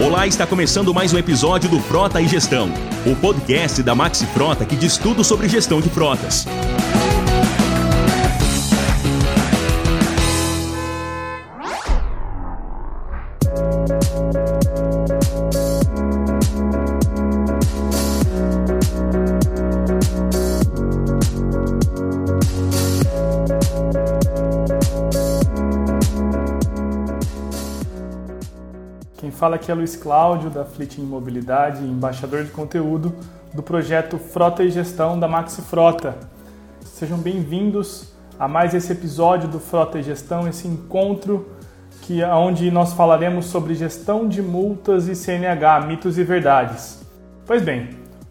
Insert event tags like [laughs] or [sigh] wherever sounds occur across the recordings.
Olá, está começando mais um episódio do Frota e Gestão, o podcast da Maxi Frota que diz tudo sobre gestão de frotas. Aqui é Luiz Cláudio, da Fleet Mobilidade, embaixador de conteúdo do projeto Frota e Gestão da Maxi Frota. Sejam bem-vindos a mais esse episódio do Frota e Gestão, esse encontro que onde nós falaremos sobre gestão de multas e CNH, mitos e verdades. Pois bem,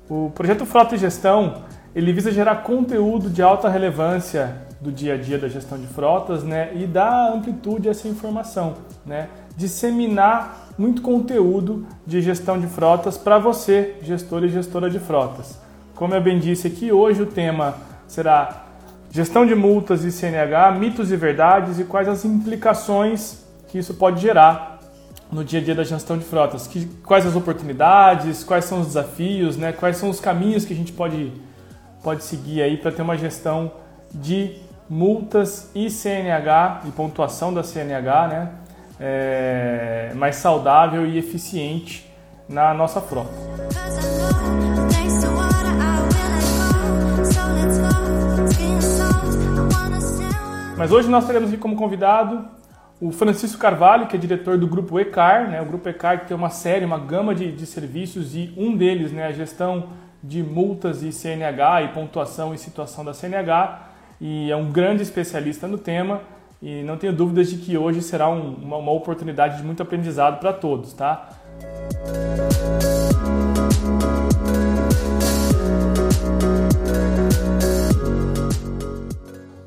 o projeto Frota e Gestão ele visa gerar conteúdo de alta relevância do dia a dia da gestão de frotas, né, e dar amplitude a essa informação, né, disseminar muito conteúdo de gestão de frotas para você, gestor e gestora de frotas. Como eu bem disse aqui, hoje o tema será gestão de multas e CNH, mitos e verdades e quais as implicações que isso pode gerar no dia a dia da gestão de frotas. Que, quais as oportunidades, quais são os desafios, né? quais são os caminhos que a gente pode, pode seguir aí para ter uma gestão de multas e CNH e pontuação da CNH, né? É, mais saudável e eficiente na nossa frota. Mas hoje nós teremos aqui como convidado o Francisco Carvalho, que é diretor do Grupo ECAR, né? o Grupo ECAR que tem uma série, uma gama de, de serviços e um deles é né, a gestão de multas e CNH e pontuação e situação da CNH e é um grande especialista no tema e não tenho dúvidas de que hoje será um, uma, uma oportunidade de muito aprendizado para todos, tá?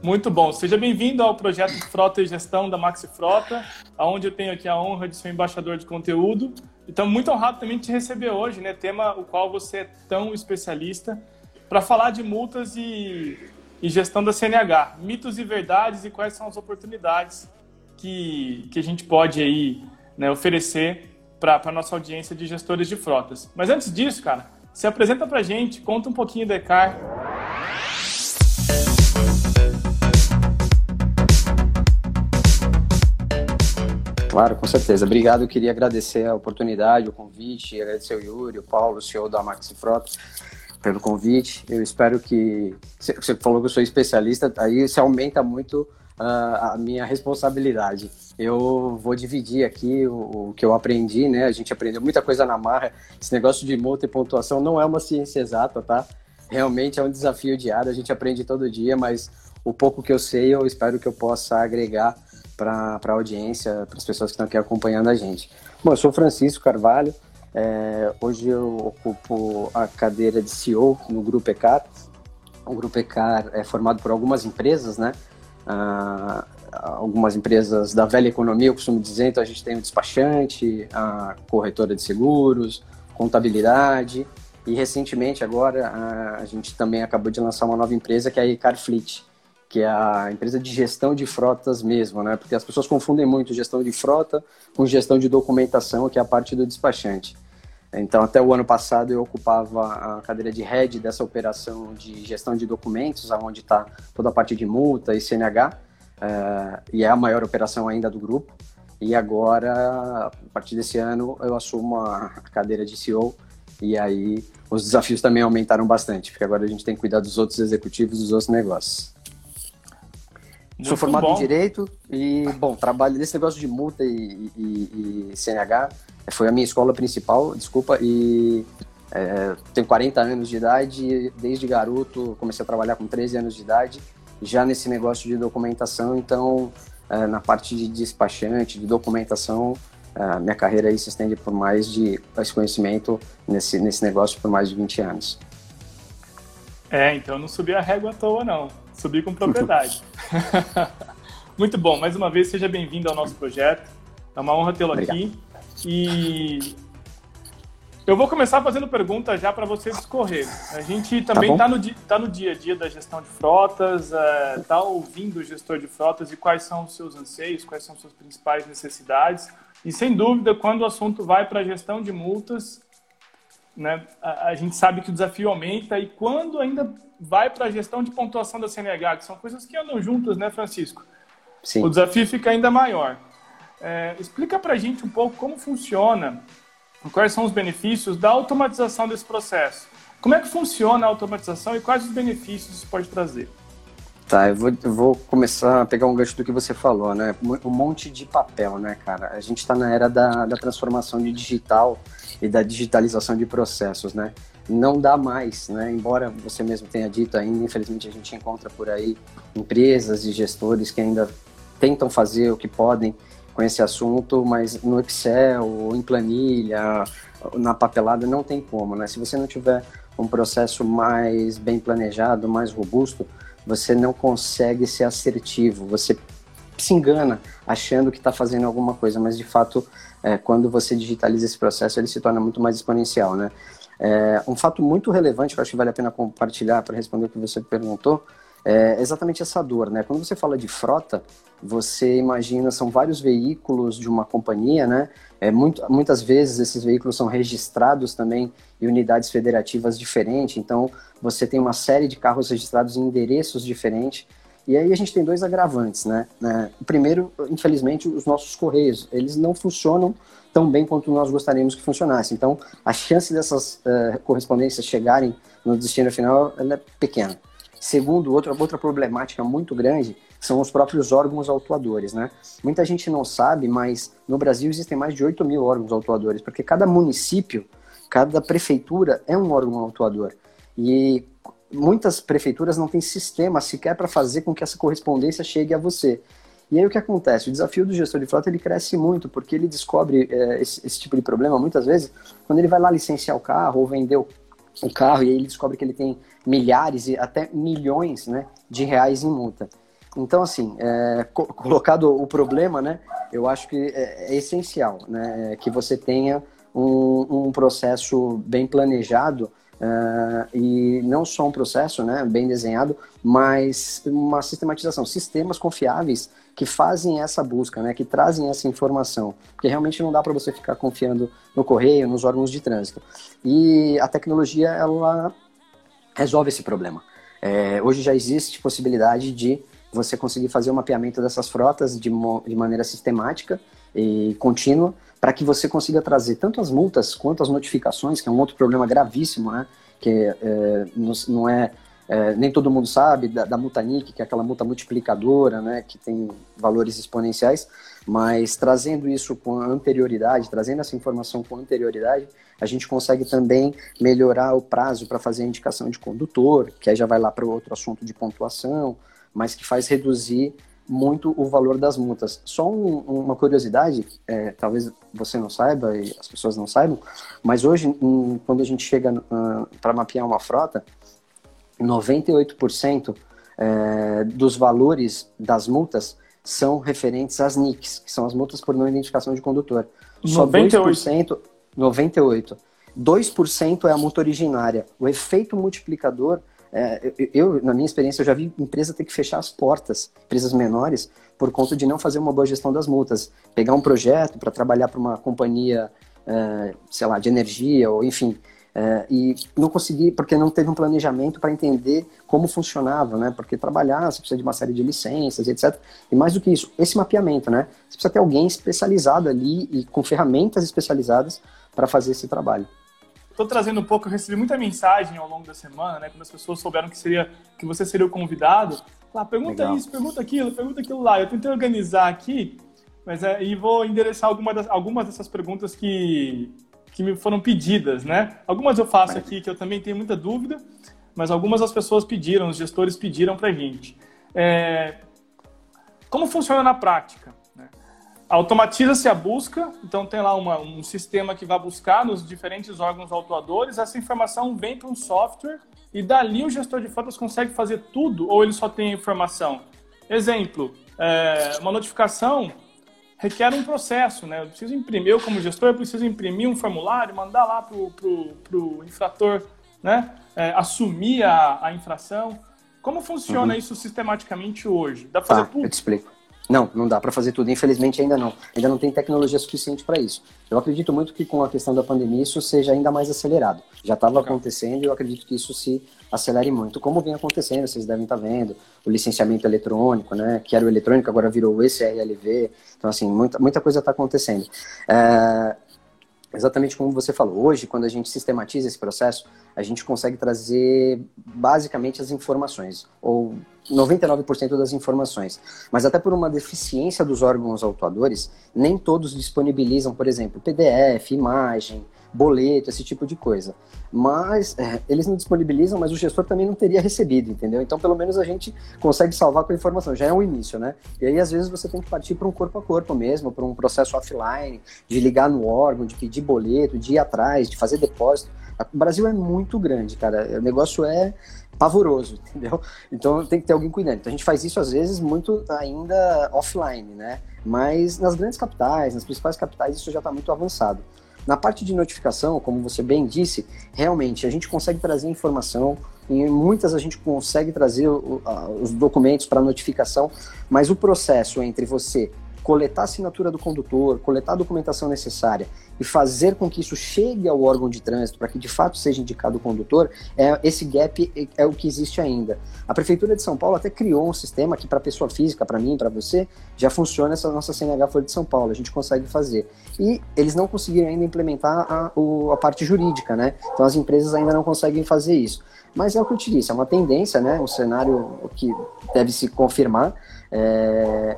Muito bom. Seja bem-vindo ao projeto Frota e Gestão da Maxi Frota, onde eu tenho aqui a honra de ser embaixador de conteúdo. Então, muito honrado também de te receber hoje, né? Tema o qual você é tão especialista, para falar de multas e e gestão da CNH. Mitos e verdades e quais são as oportunidades que, que a gente pode aí né, oferecer para a nossa audiência de gestores de frotas. Mas antes disso, cara, se apresenta para a gente, conta um pouquinho da ECAR. Claro, com certeza. Obrigado. Eu queria agradecer a oportunidade, o convite, agradecer o Yuri, o Paulo, o CEO da Maxi Frota pelo convite. Eu espero que você falou que eu sou especialista, aí você aumenta muito uh, a minha responsabilidade. Eu vou dividir aqui o, o, que eu aprendi, né? A gente aprendeu muita coisa na marra. Esse negócio de multa e pontuação não é uma ciência exata, tá? Realmente é um desafio diário, a gente aprende todo dia, mas o pouco que eu sei, eu espero que eu possa agregar para a audiência, para as pessoas que estão aqui acompanhando a gente. Bom, eu sou Francisco Carvalho, é, hoje eu ocupo a cadeira de CEO no Grupo ECAR. O Grupo ECAR é formado por algumas empresas, né? Ah, algumas empresas da velha economia, eu costumo dizer, então a gente tem o despachante, a corretora de seguros, contabilidade, e recentemente agora a, gente também acabou de lançar uma nova empresa que é a ECAR Fleet, que é a empresa de gestão de frotas mesmo, né? Porque as pessoas confundem muito gestão de frota com gestão de documentação, que é a parte do despachante. Então, até o ano passado eu ocupava a cadeira de head dessa operação de gestão de documentos, onde está toda a parte de multa e CNH, é, e é a maior operação ainda do grupo. E agora, a partir desse ano, eu assumo a cadeira de CEO, e aí os desafios também aumentaram bastante, porque agora a gente tem que cuidar dos outros executivos, dos outros negócios. Muito Sou formado bom. em Direito e, bom, trabalho nesse negócio de multa e, e, e CNH. Foi a minha escola principal, desculpa, e é, tenho 40 anos de idade. Desde garoto, comecei a trabalhar com 13 anos de idade, já nesse negócio de documentação. Então, é, na parte de despachante, de documentação, é, minha carreira aí se estende por mais de esse conhecimento nesse, nesse negócio por mais de 20 anos. É, então não subi a régua à toa, não. Subir com propriedade. [laughs] Muito bom, mais uma vez seja bem-vindo ao nosso projeto. É uma honra tê-lo aqui. E Eu vou começar fazendo perguntas já para você discorrer. A gente também está tá no, tá no dia a dia da gestão de frotas, está é, ouvindo o gestor de frotas e quais são os seus anseios, quais são as suas principais necessidades. E sem dúvida, quando o assunto vai para a gestão de multas, né, a, a, gente sabe que o desafio aumenta. E quando ainda vai para a gestão de pontuação da CNH, que são coisas que andam juntas, né, Francisco? Sim. O desafio fica ainda maior. É, explica para a gente um pouco como funciona quais são os benefícios da automatização desse processo. Como é que funciona a automatização e quais os benefícios isso pode trazer? Tá, eu vou, eu vou começar a pegar um gancho do que você falou, né? Um monte de papel, né, cara? A gente está na era da, da transformação de digital e da digitalização de processos, né? Não dá mais, né? Embora você mesmo tenha dito ainda, infelizmente a gente encontra por aí empresas e gestores que ainda tentam fazer o que podem com esse assunto, mas no Excel, ou em planilha, na papelada, não tem como, né? Se você não tiver um processo mais bem planejado, mais robusto, você não consegue ser assertivo, você se engana achando que está fazendo alguma coisa, mas de fato, é, quando você digitaliza esse processo, ele se torna muito mais exponencial, né? É, um fato muito relevante que eu acho que vale a pena compartilhar para responder o que você perguntou é exatamente essa dor, né? Quando você fala de frota, você imagina, são vários veículos de uma companhia, né? É, muito, muitas vezes esses veículos são registrados também em unidades federativas diferentes, então você tem uma série de carros registrados em endereços diferentes, e aí a gente tem dois agravantes, né? É, o primeiro, infelizmente, os nossos correios, eles não funcionam tão bem quanto nós gostaríamos que funcionasse. Então, a chance dessas uh, correspondências chegarem no destino final é pequena. Segundo, outra, outra problemática muito grande são os próprios órgãos autuadores, né? Muita gente não sabe, mas no Brasil existem mais de 8 mil órgãos autuadores, porque cada município, cada prefeitura é um órgão autuador. E muitas prefeituras não têm sistema sequer para fazer com que essa correspondência chegue a você. E aí o que acontece? O desafio do gestor de frota ele cresce muito, porque ele descobre é, esse, esse, tipo de problema muitas vezes quando ele vai lá licenciar o carro ou vender o o carro e aí ele descobre que ele tem milhares e até milhões né, de reais em multa. Então, assim, é, co colocado o problema, né, eu acho que é, é essencial né, que você tenha um, um processo bem planejado Uh, e não só um processo né, bem desenhado, mas uma sistematização, sistemas confiáveis que fazem essa busca, né, que trazem essa informação, porque realmente não dá para você ficar confiando no correio, nos órgãos de trânsito. E a tecnologia ela resolve esse problema. É, hoje já existe possibilidade de você conseguir fazer o mapeamento dessas frotas de, de maneira sistemática e contínua para que você consiga trazer tanto as multas quanto as notificações, que é um outro problema gravíssimo, né? Que é, não é, é, nem todo mundo sabe da, da multa NIC, que é aquela multa multiplicadora, né? Que tem valores exponenciais, mas trazendo isso com anterioridade, trazendo essa informação com anterioridade, a gente consegue também melhorar o prazo para fazer a indicação de condutor, que aí já vai lá para outro assunto de pontuação, mas que faz reduzir muito o valor das multas. Só um, uma curiosidade, é, talvez você não saiba e as pessoas não saibam, mas hoje, um, quando a gente chega para mapear uma frota, 98% é, dos valores das multas são referentes às NICs, que são as multas por não identificação de condutor. Só 98%, 98%. 2% é a multa originária. O efeito multiplicador é, eu, na minha experiência, eu já vi empresa ter que fechar as portas, empresas menores, por conta de não fazer uma boa gestão das multas. Pegar um projeto para trabalhar para uma companhia, é, sei lá, de energia, ou enfim, é, e não conseguir, porque não teve um planejamento para entender como funcionava, né? Porque trabalhar, você precisa de uma série de licenças, etc. E mais do que isso, esse mapeamento, né? Você precisa ter alguém especializado ali e com ferramentas especializadas para fazer esse trabalho estou trazendo um pouco, eu recebi muita mensagem ao longo da semana, né? Quando as pessoas souberam que, seria, que você seria o convidado. Ah, pergunta Legal. isso, pergunta aquilo, pergunta aquilo lá. Eu tentei organizar aqui, mas é, e vou endereçar alguma das, algumas dessas perguntas que, que me foram pedidas, né? Algumas eu faço aqui que eu também tenho muita dúvida, mas algumas as pessoas pediram, os gestores pediram para gente. É, como funciona na prática? Automatiza-se a busca, então tem lá uma, um sistema que vai buscar nos diferentes órgãos autuadores, essa informação vem para um software e dali o gestor de fotos consegue fazer tudo ou ele só tem a informação? Exemplo, é, uma notificação requer um processo, né? Eu preciso imprimir, eu como gestor, eu preciso imprimir um formulário, mandar lá para o infrator, né? É, assumir a, a infração. Como funciona uhum. isso sistematicamente hoje? Dá para fazer tá, tudo? Eu te explico. Não, não dá para fazer tudo. Infelizmente ainda não. Ainda não tem tecnologia suficiente para isso. Eu acredito muito que com a questão da pandemia isso seja ainda mais acelerado. Já estava acontecendo e eu acredito que isso se acelere muito. Como vem acontecendo, vocês devem estar tá vendo, o licenciamento eletrônico, né? Que era o eletrônico, agora virou o ECRLV. Então, assim, muita, muita coisa está acontecendo. É, exatamente como você falou, hoje, quando a gente sistematiza esse processo, a gente consegue trazer basicamente as informações, ou 99% das informações. Mas até por uma deficiência dos órgãos autuadores, nem todos disponibilizam, por exemplo, PDF, imagem, boleto, esse tipo de coisa. Mas é, eles não disponibilizam, mas o gestor também não teria recebido, entendeu? Então, pelo menos a gente consegue salvar com a informação. Já é um início, né? E aí, às vezes, você tem que partir para um corpo a corpo mesmo, para um processo offline, de ligar no órgão, de pedir boleto, de ir atrás, de fazer depósito. O Brasil é muito grande, cara. O negócio é pavoroso, [laughs] entendeu? Então tem que ter alguém cuidando. Então a gente faz isso às vezes muito ainda offline, né? Mas nas grandes capitais, nas principais capitais, isso já está muito avançado. Na parte de notificação, como você bem disse, realmente a gente consegue trazer informação, em muitas a gente consegue trazer os documentos para notificação, mas o processo entre você coletar a assinatura do condutor, coletar a documentação necessária e fazer com que isso chegue ao órgão de trânsito para que de fato seja indicado o condutor, é, esse gap é, é, o que existe ainda. A Prefeitura de São Paulo até criou um sistema que para pessoa física, para mim, para você, já funciona essa nossa CNH Folha de São Paulo, a gente consegue fazer. E eles não conseguiram ainda implementar a, o, a parte jurídica, né? Então as empresas ainda não conseguem fazer isso. Mas é o que eu te disse, é uma tendência, né? Um cenário que deve se confirmar. É,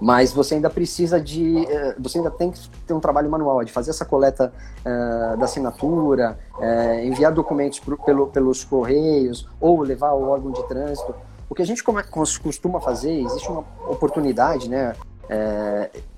mas você ainda precisa de, eh, você ainda tem que ter um trabalho manual, de fazer essa coleta uh, da assinatura, uh, enviar documentos pro, pelo, pelos correios ou levar ao órgão de trânsito. O que a gente costuma fazer, existe uma oportunidade, né,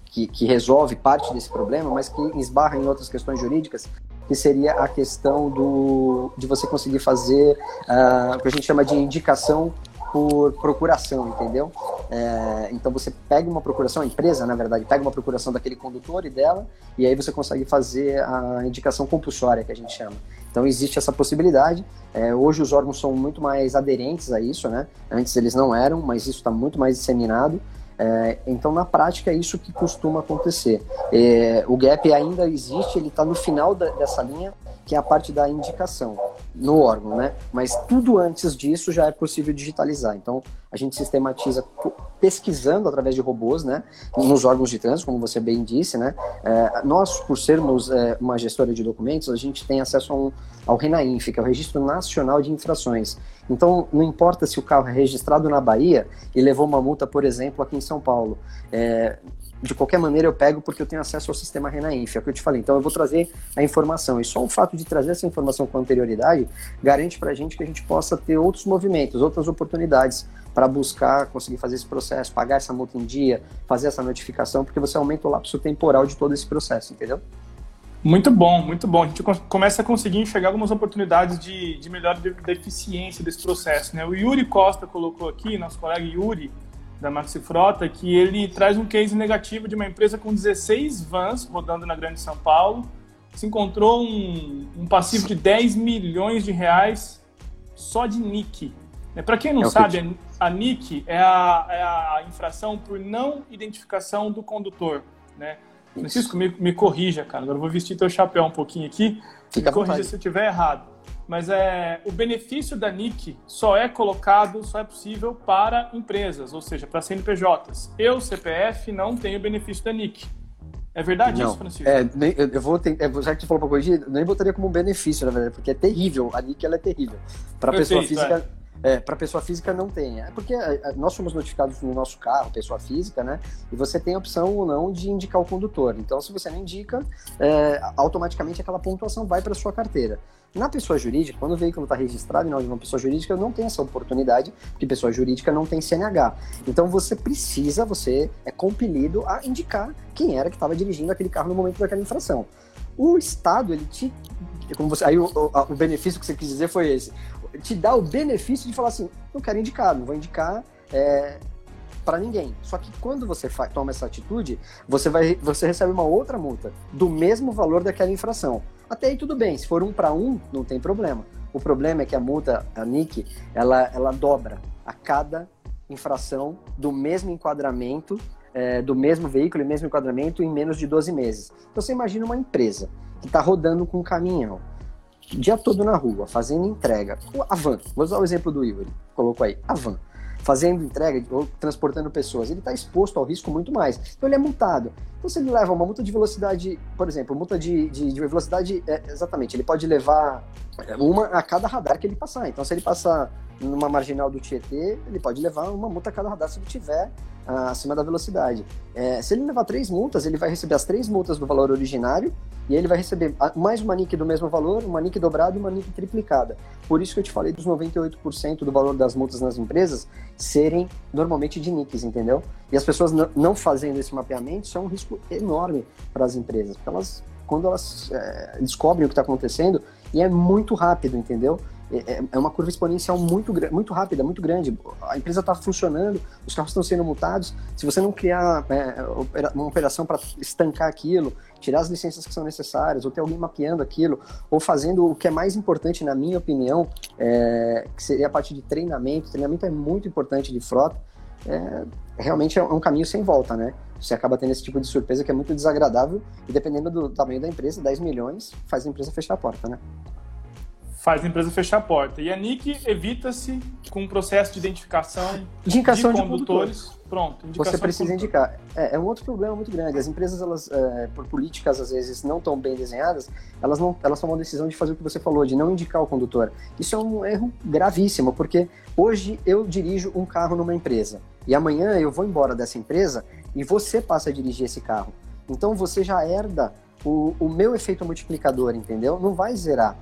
que, que resolve parte desse problema, mas que esbarra em outras questões jurídicas, que seria a questão do, de você conseguir fazer uh, o que a gente chama de indicação por procuração, entendeu? É, então você pega uma procuração, a empresa, na verdade, pega uma procuração daquele condutor e dela, e aí você consegue fazer a indicação compulsória, que a gente chama. Então existe essa possibilidade. É, hoje os órgãos são muito mais aderentes a isso, né? Antes eles não eram, mas isso está muito mais disseminado. É, então, na prática, é isso que costuma acontecer. É, o gap ainda existe, ele está no final da, dessa linha, que é a parte da indicação no órgão, né? Mas tudo antes disso já é possível digitalizar. Então, a gente sistematiza pesquisando através de robôs, né? Nos órgãos de trânsito, como você bem disse, né? É, nós, por sermos é, uma gestora de documentos, a gente tem acesso um, ao RENAINF, que é o Registro Nacional de Infrações. Então, não importa se o carro é registrado na Bahia e levou uma multa, por exemplo, aqui em São Paulo. É, de qualquer maneira eu pego porque eu tenho acesso ao sistema Renainf, é o que eu te falei. Então eu vou trazer a informação. E só o fato de trazer essa informação com anterioridade garante para a gente que a gente possa ter outros movimentos, outras oportunidades para buscar conseguir fazer esse processo, pagar essa multa em dia, fazer essa notificação, porque você aumenta o lapso temporal de todo esse processo, entendeu? Muito bom, muito bom. A gente começa a conseguir enxergar algumas oportunidades de, de melhora da eficiência desse processo. Né? O Yuri Costa colocou aqui, nosso colega Yuri, da Maxi Frota, que ele traz um case negativo de uma empresa com 16 vans rodando na Grande São Paulo, se encontrou um, um passivo de 10 milhões de reais só de NIC. É, Para quem não é sabe, a NIC é a, é a, infração por não identificação do condutor. Né? Francisco, me, me corrija, cara. Agora eu vou vestir teu chapéu um pouquinho aqui. Fica me corrija se eu estiver errado mas é, o benefício da NIC só é colocado, só é possível para empresas, ou seja, para CNPJs. Eu, CPF, não tenho benefício da NIC. É verdade não, isso, Francisco? É, eu vou ter, é, já que você falou para corrigir, nem botaria como benefício, na verdade, porque é terrível. A NIC ela é terrível. Para pessoa física. É é, para pessoa física não tem. É porque é, é, nós somos notificados no nosso carro, pessoa física, né? E você tem a opção ou não de indicar o condutor. Então, se você não indica, é, automaticamente aquela pontuação vai para sua carteira. Na pessoa jurídica, quando o veículo está registrado em nome de uma pessoa jurídica, não tem essa oportunidade, porque pessoa jurídica não tem CNH. Então você precisa, você é compelido a indicar quem era que estava dirigindo aquele carro no momento daquela infração. O Estado, ele te. Como você, aí o, o, o benefício que você quis dizer foi esse te dá o benefício de falar assim, não quero indicar, não vou indicar é, para ninguém. Só que quando você toma essa atitude, você, vai, você recebe uma outra multa do mesmo valor daquela infração. Até aí tudo bem, se for um para um, não tem problema. O problema é que a multa, a NIC, ela, ela dobra a cada infração do mesmo enquadramento, é, do mesmo veículo e mesmo enquadramento em menos de 12 meses. Então você imagina uma empresa que está rodando com um caminhão, o dia todo na rua, fazendo entrega. A van, vou usar o exemplo do Igor, colocou aí, a van fazendo entrega ou transportando pessoas, ele está exposto ao risco muito mais. Então ele é multado. Então se ele leva uma multa de velocidade, por exemplo, multa de, de, de velocidade, é, exatamente, ele pode levar uma a cada radar que ele passar. Então se ele passar numa marginal do Tietê, ele pode levar uma multa a cada radar se ele tiver ah, acima da velocidade. É, se ele levar três multas, ele vai receber as três multas do valor originário e ele vai receber mais uma NIC do mesmo valor, uma NIC dobrada e uma NIC triplicada. Por isso que eu te falei dos 98% do valor das multas nas empresas serem normalmente de NICs, entendeu? E as pessoas não fazendo esse mapeamento, isso é um risco enorme para as empresas, porque elas, quando elas é, descobrem o que está acontecendo, e é muito rápido, entendeu? É, é, é uma curva exponencial muito, muito rápida, muito grande. A empresa está funcionando, os carros estão sendo multados. Se você não criar é, uma operação para estancar aquilo, tirar as licenças que são necessárias, ou ter alguém mapeando aquilo, ou fazendo o que é mais importante, na minha opinião, é, que seria a parte de treinamento. Treinamento é muito importante de frota. É, realmente é um caminho sem volta, né? Você acaba tendo esse tipo de surpresa que é muito desagradável e dependendo do tamanho da empresa, 10 milhões faz a empresa fechar a porta, né? Faz a empresa fechar a porta. E a NIC evita-se com um processo de identificação Indicação de condutores. De Pronto, Você precisa indicar. É, é, um outro problema muito grande. As empresas, elas, é, por políticas às vezes não tão bem desenhadas, elas, não, elas tomam a decisão de fazer o que você falou, de não indicar o condutor. Isso é um erro gravíssimo, porque hoje eu dirijo um carro numa empresa e amanhã eu vou embora dessa empresa e você passa a dirigir esse carro. Então você já herda o, o meu efeito multiplicador, entendeu? Não vai zerar.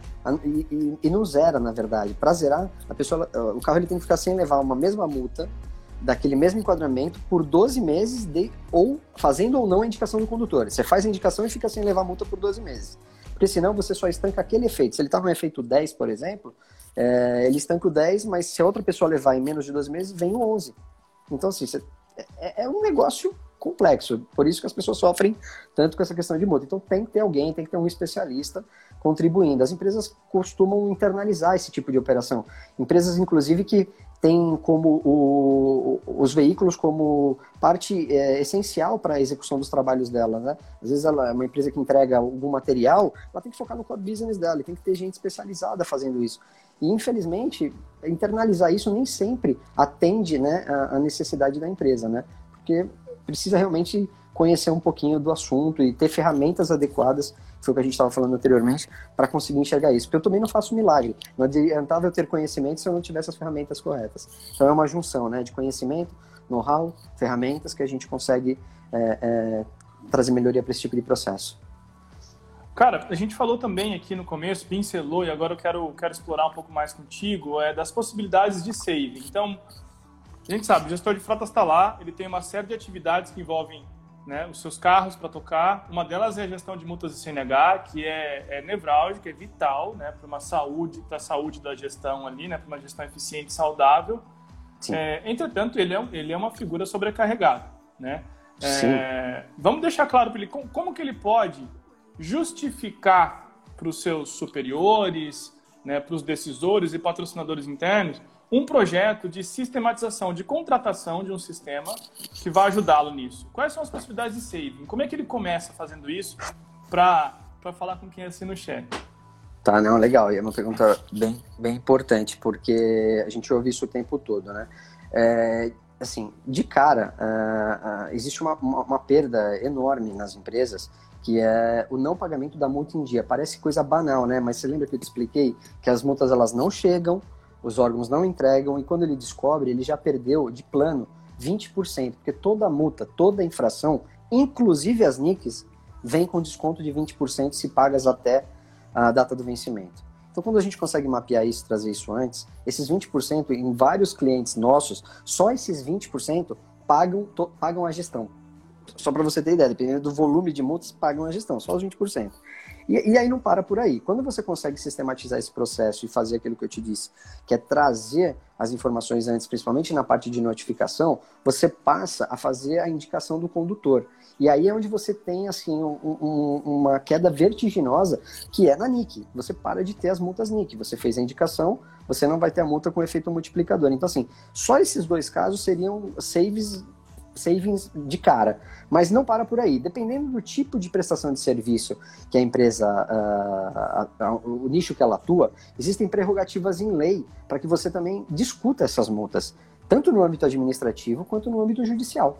E, e, e não zera, na verdade. Para zerar, a pessoa, o carro ele tem que ficar sem levar uma mesma multa daquele mesmo enquadramento por 12 meses de, ou fazendo ou não a indicação do condutor. Você faz a indicação e fica sem levar multa por 12 meses. Porque senão você só estanca aquele efeito. Se ele está no efeito 10, por exemplo, é, ele estanca o 10, mas se a outra pessoa levar em menos de 12 meses, vem o 11. Então, assim, você, é, é um negócio complexo. Por isso que as pessoas sofrem tanto com essa questão de multa. Então tem que ter alguém, tem que ter um especialista contribuindo. As empresas costumam internalizar esse tipo de operação. Empresas, inclusive, que têm como o, os veículos como parte é, essencial para a execução dos trabalhos dela, né? Às vezes ela é uma empresa que entrega algum material, ela tem que focar no core business dela, tem que ter gente especializada fazendo isso. E infelizmente, internalizar isso nem sempre atende né, a, a necessidade da empresa, né? Porque precisa realmente conhecer um pouquinho do assunto e ter ferramentas adequadas, foi o que a gente estava falando anteriormente, para conseguir enxergar isso. Porque eu também não faço milagre. Não adiantava eu ter conhecimento se eu não tivesse as ferramentas corretas. Então é uma junção né, de conhecimento, know-how, ferramentas que a gente consegue é, é, trazer melhoria para esse tipo de processo. Cara, a gente falou também aqui no começo, pincelou, e agora eu quero, quero explorar um pouco mais contigo, é das possibilidades de saving. Então, a gente sabe, o gestor de frotas está lá, ele tem uma série de atividades que envolvem né, os seus carros para tocar. Uma delas é a gestão de multas de CNH, que é, é nevrálgica, é vital né, para uma saúde, para a saúde da gestão ali, né, para uma gestão eficiente e saudável. É, entretanto, ele é, ele é uma figura sobrecarregada. Né? É, vamos deixar claro para ele como, como, que ele pode justificar para os seus superiores, né, para os decisores e patrocinadores internos, um projeto de sistematização de contratação de um sistema que vai ajudá-lo nisso. Quais são as possibilidades de saving? Como é que ele começa fazendo isso para falar com quem assina o cheque? Tá, não, legal. E é uma pergunta bem, bem importante, porque a gente ouve isso o tempo todo, né? É, assim, de cara, uh, uh, existe uma, uma, uma perda enorme nas empresas que é o não pagamento da multa em dia. Parece coisa banal, né? Mas você lembra que eu te expliquei que as multas elas não chegam, os órgãos não entregam e quando ele descobre, ele já perdeu de plano 20%, porque toda multa, toda infração, inclusive as NICs, vem com desconto de 20% se pagas até a data do vencimento. Então, quando a gente consegue mapear isso, trazer isso antes, esses 20% em vários clientes nossos, só esses 20% pagam, pagam a gestão. só para você ter ideia, dependendo do volume de multas, pagam a gestão, só os 20%. E, e, aí não para por aí. Quando você consegue sistematizar esse processo e fazer aquilo que eu te disse, que é trazer as informações antes, principalmente na parte de notificação, você passa a fazer a indicação do condutor. E aí é onde você tem assim um, um, uma queda vertiginosa, que é na NIC. Você para de ter as multas NIC. Você fez a indicação, você não vai ter a multa com efeito multiplicador. Então, assim, só esses dois casos seriam saves savings de cara. Mas não para por aí. Dependendo do tipo de prestação de serviço que a empresa, uh, uh, uh, o nicho que ela atua, existem prerrogativas em lei para que você também discuta essas multas, tanto no âmbito administrativo quanto no âmbito judicial.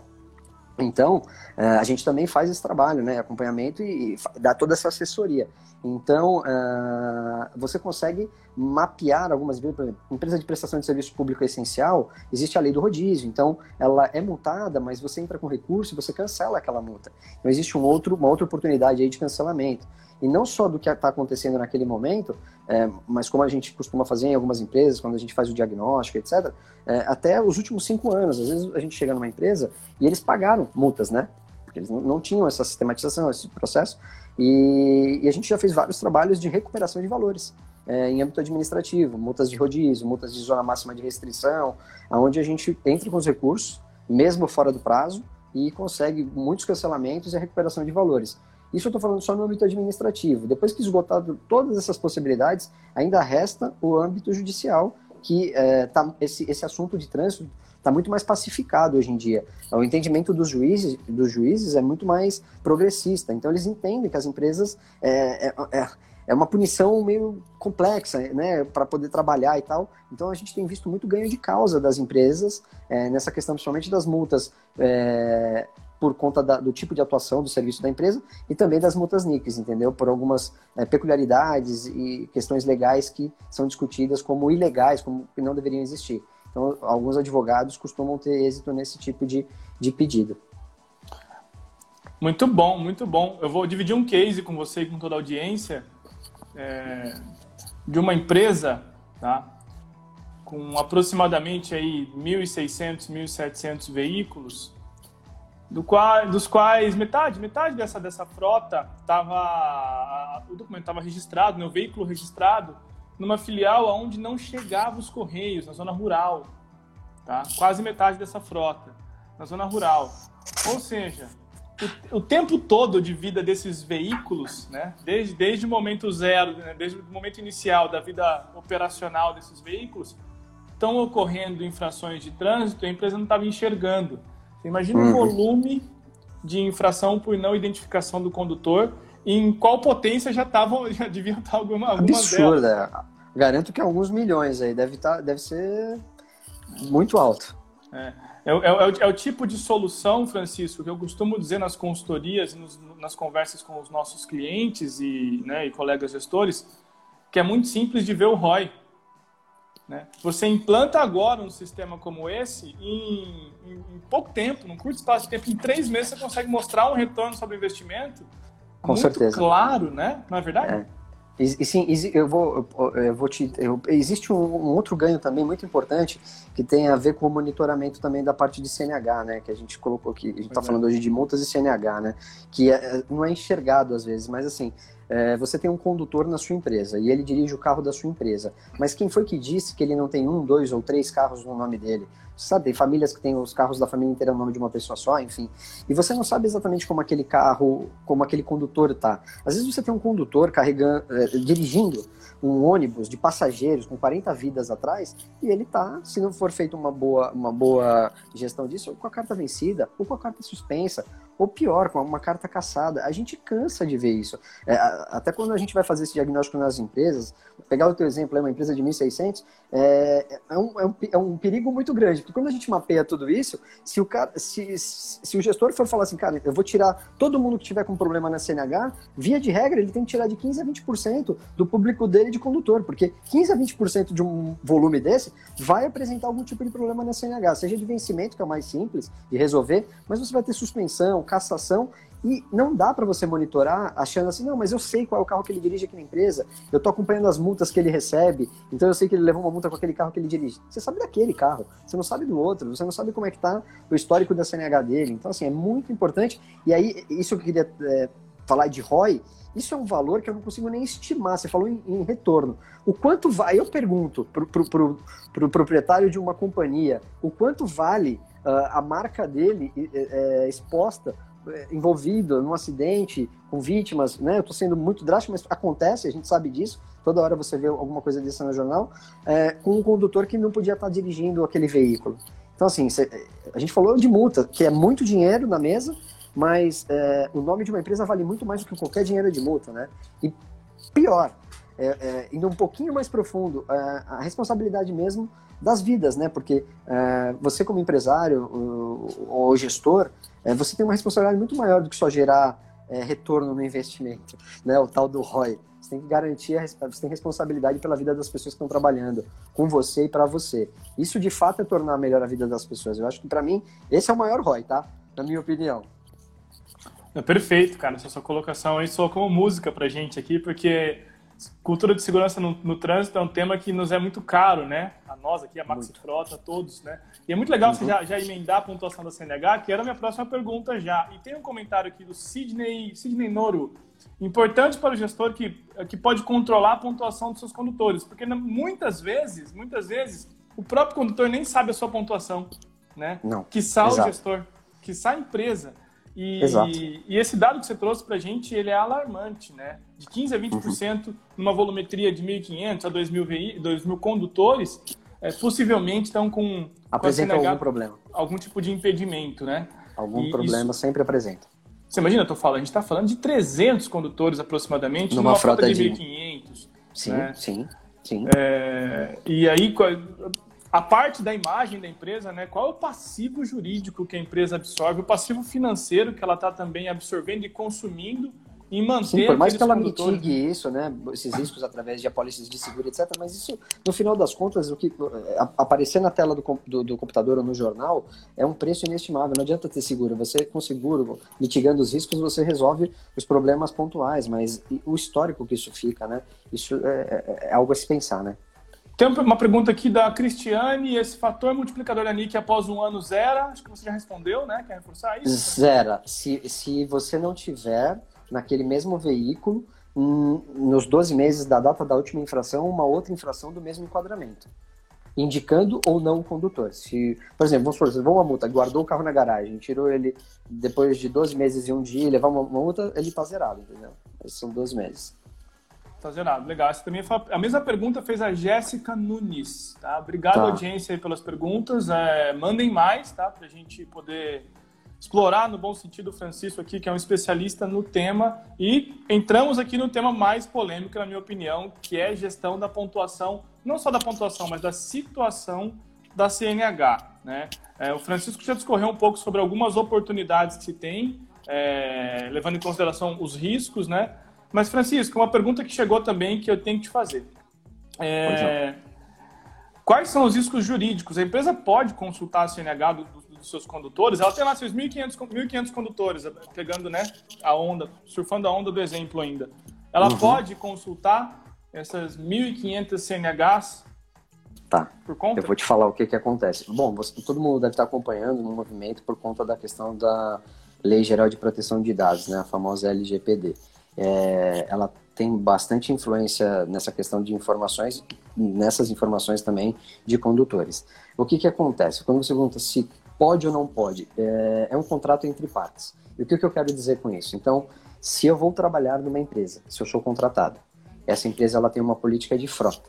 Então, eh, a gente também faz esse trabalho, né, acompanhamento e, dá toda essa assessoria. Então, eh, você consegue mapear algumas por exemplo, empresa de prestação de serviço público essencial, existe a lei do rodízio, então ela é multada, mas você entra com recurso e você cancela aquela multa. Então, existe um outro, uma outra oportunidade aí de cancelamento e não só do que está acontecendo naquele momento, é, mas como a gente costuma fazer em algumas empresas, quando a gente faz o diagnóstico, etc., é, até os últimos cinco anos. Às vezes a gente chega numa empresa e eles pagaram multas, né? Porque eles não, tinham essa sistematização, esse processo. E, e, a gente já fez vários trabalhos de recuperação de valores é, em âmbito administrativo, multas de rodízio, multas de zona máxima de restrição, onde a gente entra com os recursos, mesmo fora do prazo, e consegue muitos cancelamentos e a recuperação de valores. Isso eu estou falando só no âmbito administrativo. Depois que esgotado todas essas possibilidades, ainda resta o âmbito judicial, que é, tá, esse, esse assunto de trânsito está muito mais pacificado hoje em dia. O entendimento dos juízes, dos juízes é muito mais progressista. Então eles entendem que as empresas é, é, é, é uma punição meio complexa, né, para poder trabalhar e tal. Então a gente tem visto muito ganho de causa das empresas é, nessa questão, principalmente das multas é, por conta da, do tipo de atuação do serviço da empresa e também das multas NICs, entendeu? Por algumas é, peculiaridades e questões legais que são discutidas como ilegais, como que não deveriam existir. Então, alguns advogados costumam ter êxito nesse tipo de, de pedido. Muito bom, muito bom. Eu vou dividir um case com você e com toda a audiência é, de uma empresa, tá? Com aproximadamente aí 1.600, 1.700 veículos, do qual, dos quais metade, metade dessa, dessa frota estava, o documento estava registrado, né, o veículo registrado, numa filial onde não chegava os correios, na zona rural. Tá? Quase metade dessa frota, na zona rural. Ou seja, o, o tempo todo de vida desses veículos, né, desde, desde o momento zero, né, desde o momento inicial da vida operacional desses veículos, estão ocorrendo infrações de trânsito a empresa não estava enxergando. Você imagina o volume de infração por não identificação do condutor e em qual potência já estavam, [laughs] já deviam estar alguma, Absurda. Delas. Garanto que alguns milhões aí deve, estar, tá, deve ser muito alto. É. É, é, é, o, é, o, tipo de solução, Francisco, que eu costumo dizer nas consultorias, nos, nas conversas com os nossos clientes e, né, e colegas gestores, que é muito simples de ver o ROI. Né? Você implanta agora um sistema como esse em, em, em, pouco tempo, num curto espaço de tempo, em três meses você consegue mostrar um retorno sobre o investimento Com muito certeza. claro, né? Não é verdade? É. E, sim, eu vou, eu vou te. Eu, existe um, um, outro ganho também muito importante que tem a ver com o monitoramento também da parte de CNH, né? Que a gente colocou aqui. A gente está é. falando hoje de multas e CNH, né? Que é, não é enxergado às vezes, mas assim, é, você tem um condutor na sua empresa e ele dirige o carro da sua empresa. Mas quem foi que disse que ele não tem um, dois ou três carros no nome dele? sabe, tem famílias que têm os carros da família inteira no nome de uma pessoa só, enfim. E você não sabe exatamente como aquele carro, como aquele condutor tá. Às vezes você tem um condutor carregando, é, dirigindo um ônibus de passageiros com 40 vidas atrás e ele tá, se não for feita uma boa, uma boa gestão disso, com a carta vencida, ou com a carta suspensa, ou pior, com uma carta caçada. A gente cansa de ver isso. É, até quando a gente vai fazer esse diagnóstico nas empresas, pegar o teu exemplo, é uma empresa de 1.600, é, é, um, é, um, é um perigo muito grande, porque quando a gente mapeia tudo isso, se o, cara, se, se o gestor for falar assim, cara, eu vou tirar todo mundo que tiver com problema na CNH, via de regra, ele tem que tirar de 15% a 20% do público dele de condutor, porque 15% a 20% de um volume desse vai apresentar algum tipo de problema na CNH, seja de vencimento, que é o mais simples de resolver, mas você vai ter suspensão, cassação E não dá para você monitorar achando assim, não, mas eu sei qual é o carro que ele dirige aqui na empresa, eu tô acompanhando as multas que ele recebe, então eu sei que ele levou uma multa com aquele carro que ele dirige. Você sabe daquele carro, você não sabe do outro, você não sabe como é que tá o histórico da CNH dele. Então, assim, é muito importante. E aí, isso que eu queria é, falar de ROI, isso é um valor que eu não consigo nem estimar. Você falou em, em retorno. O quanto vai? Eu pergunto para o pro, pro, pro proprietário de uma companhia, o quanto vale a marca dele é, exposta é, envolvido num acidente com vítimas, né? Eu estou sendo muito drástico, mas acontece, a gente sabe disso. Toda hora você vê alguma coisa disso no jornal, é, com um condutor que não podia estar dirigindo aquele veículo. Então, assim, cê, a gente falou de multa, que é muito dinheiro na mesa, mas é, o nome de uma empresa vale muito mais do que qualquer dinheiro de multa, né? E pior, é, é, indo um pouquinho mais profundo, é, a responsabilidade mesmo das vidas, né? Porque é, você como empresário ou gestor, é, você tem uma responsabilidade muito maior do que só gerar é, retorno no investimento, né? O tal do ROI. Você tem que garantir, você tem responsabilidade pela vida das pessoas que estão trabalhando com você e para você. Isso de fato é tornar melhor a vida das pessoas. Eu acho que para mim esse é o maior ROI, tá? Na minha opinião. É perfeito, cara. Essa sua colocação aí soa como música pra gente aqui, porque cultura de segurança no, no, trânsito é um tema que nos é muito caro, né? A nós aqui, a Maxi. Frota, a todos, né? E é muito legal uhum. você já, já, emendar a pontuação da CNH, que era a minha próxima pergunta já. E tem um comentário aqui do Sidney, Sidney Noro. Importante para o gestor que, que pode controlar a pontuação dos seus condutores, porque muitas vezes, muitas vezes, o próprio condutor nem sabe a sua pontuação, né? Não. Que o gestor, que a empresa. E, Exato. e esse dado que você trouxe para a gente, ele é alarmante, né? De 15% a 20% uhum. numa volumetria de 1.500 a 2.000, 2.000 condutores, é, possivelmente estão com... Apresenta algum problema. Algum tipo de impedimento, né? Algum e problema isso... sempre apresenta. Você imagina, eu tô falando, a gente está falando de 300 condutores aproximadamente numa, numa frota, frota de 1.500. Sim, né? sim, sim. É, e aí, a parte da imagem da empresa, né? Qual é o passivo jurídico que a empresa absorve, o passivo financeiro que ela está também absorvendo e consumindo em manter Sim, por mais que ela mitigue isso, né, esses riscos através de apólices de seguro, etc. Mas isso, no final das contas, o que aparecer na tela do, do, do, computador ou no jornal é um preço inestimável. Não adianta ter seguro. Você com seguro, mitigando os riscos, você resolve os problemas pontuais. Mas o histórico que isso fica, né? Isso é, é, é algo a se pensar, né? Tem uma pergunta aqui da Cristiane. Esse fator multiplicador da NIC após um ano zero? Acho que você já respondeu, né? Quer reforçar isso? Zera. Se, se você não tiver naquele mesmo veículo, nos 12 meses da data da última infração, uma outra infração do mesmo enquadramento. Indicando ou não o condutor. Se, por exemplo, vamos supor, levou uma multa, guardou o carro na garagem, tirou ele depois de 12 meses e um dia, levar uma, uma multa, ele está zerado, entendeu? Esses são 12 meses. Tá zerado. Legal. Essa também foi a mesma pergunta fez a Jéssica Nunes. Tá? Obrigado, tá. audiência, pelas perguntas. É, mandem mais, tá? Para a gente poder explorar no bom sentido o Francisco aqui, que é um especialista no tema. E entramos aqui no tema mais polêmico, na minha opinião, que é gestão da pontuação, não só da pontuação, mas da situação da CNH. Né? É, o Francisco já discorreu um pouco sobre algumas oportunidades que se tem, é, levando em consideração os riscos, né? Mas, Francisco, uma pergunta que chegou também que eu tenho que te fazer. É... Quais são os riscos jurídicos? A empresa pode consultar a CNH do, do, dos seus condutores? Ela tem lá seus 1.500, 1.500 condutores, pegando né, a onda, surfando a onda do exemplo ainda. Ela uhum. pode consultar essas 1.500 CNHs Tá. Por conta? Eu vou te falar o que, que acontece. Bom, você, todo mundo deve estar acompanhando no movimento por conta da questão da Lei Geral de Proteção de Dados, né, a famosa LGPD é, ela tem bastante influência nessa questão de informações, nessas informações também de condutores. O que, que acontece? Quando você pergunta se pode ou não pode, é, é um contrato entre partes. E o que, que eu quero dizer com isso? Então, se eu vou trabalhar numa empresa, se eu sou contratado, essa empresa ela tem uma política de frota.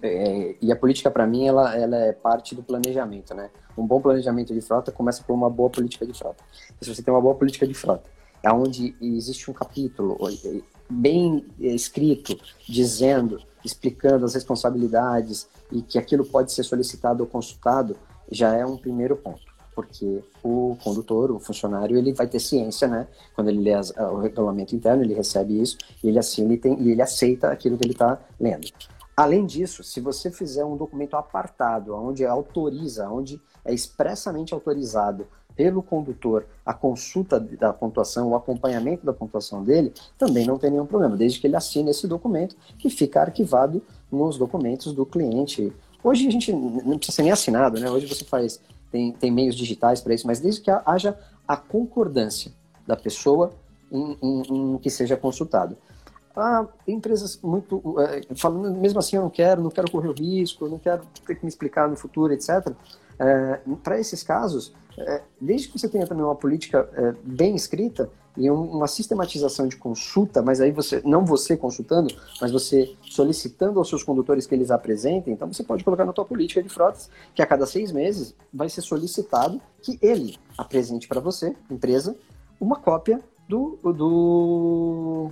É, e a política para mim ela, ela é parte do planejamento, né? Um bom planejamento de frota começa por uma boa política de frota. Se você tem uma boa política de frota onde existe um capítulo bem escrito, dizendo, explicando as responsabilidades e que aquilo pode ser solicitado ou consultado, já é um primeiro ponto porque o condutor, o funcionário, ele vai ter ciência, né? Quando ele lê as, o regulamento interno, ele recebe isso e ele assina e, tem, e ele aceita aquilo que ele está lendo. Além disso, se você fizer um documento apartado, onde autoriza, onde é expressamente autorizado pelo condutor a consulta da pontuação, o acompanhamento da pontuação dele, também não tem nenhum problema, desde que ele assine esse documento que fica arquivado nos documentos do cliente. Hoje a gente não precisa ser nem assinado, né? Hoje você faz, tem, tem meios digitais para isso, mas desde que haja a concordância da pessoa em, em, em que seja consultado. Ah, empresas muito. É, falando mesmo assim, eu não quero, não quero correr o risco, não quero ter que me explicar no futuro, etc. É, Para esses casos, é, desde que você tenha também uma política é, bem escrita e um, uma sistematização de consulta, mas aí você, não você consultando, mas você solicitando aos seus condutores que eles apresentem, então você pode colocar na tua política de frotas que a cada seis meses vai ser solicitado que ele apresente para você, empresa, uma cópia do, do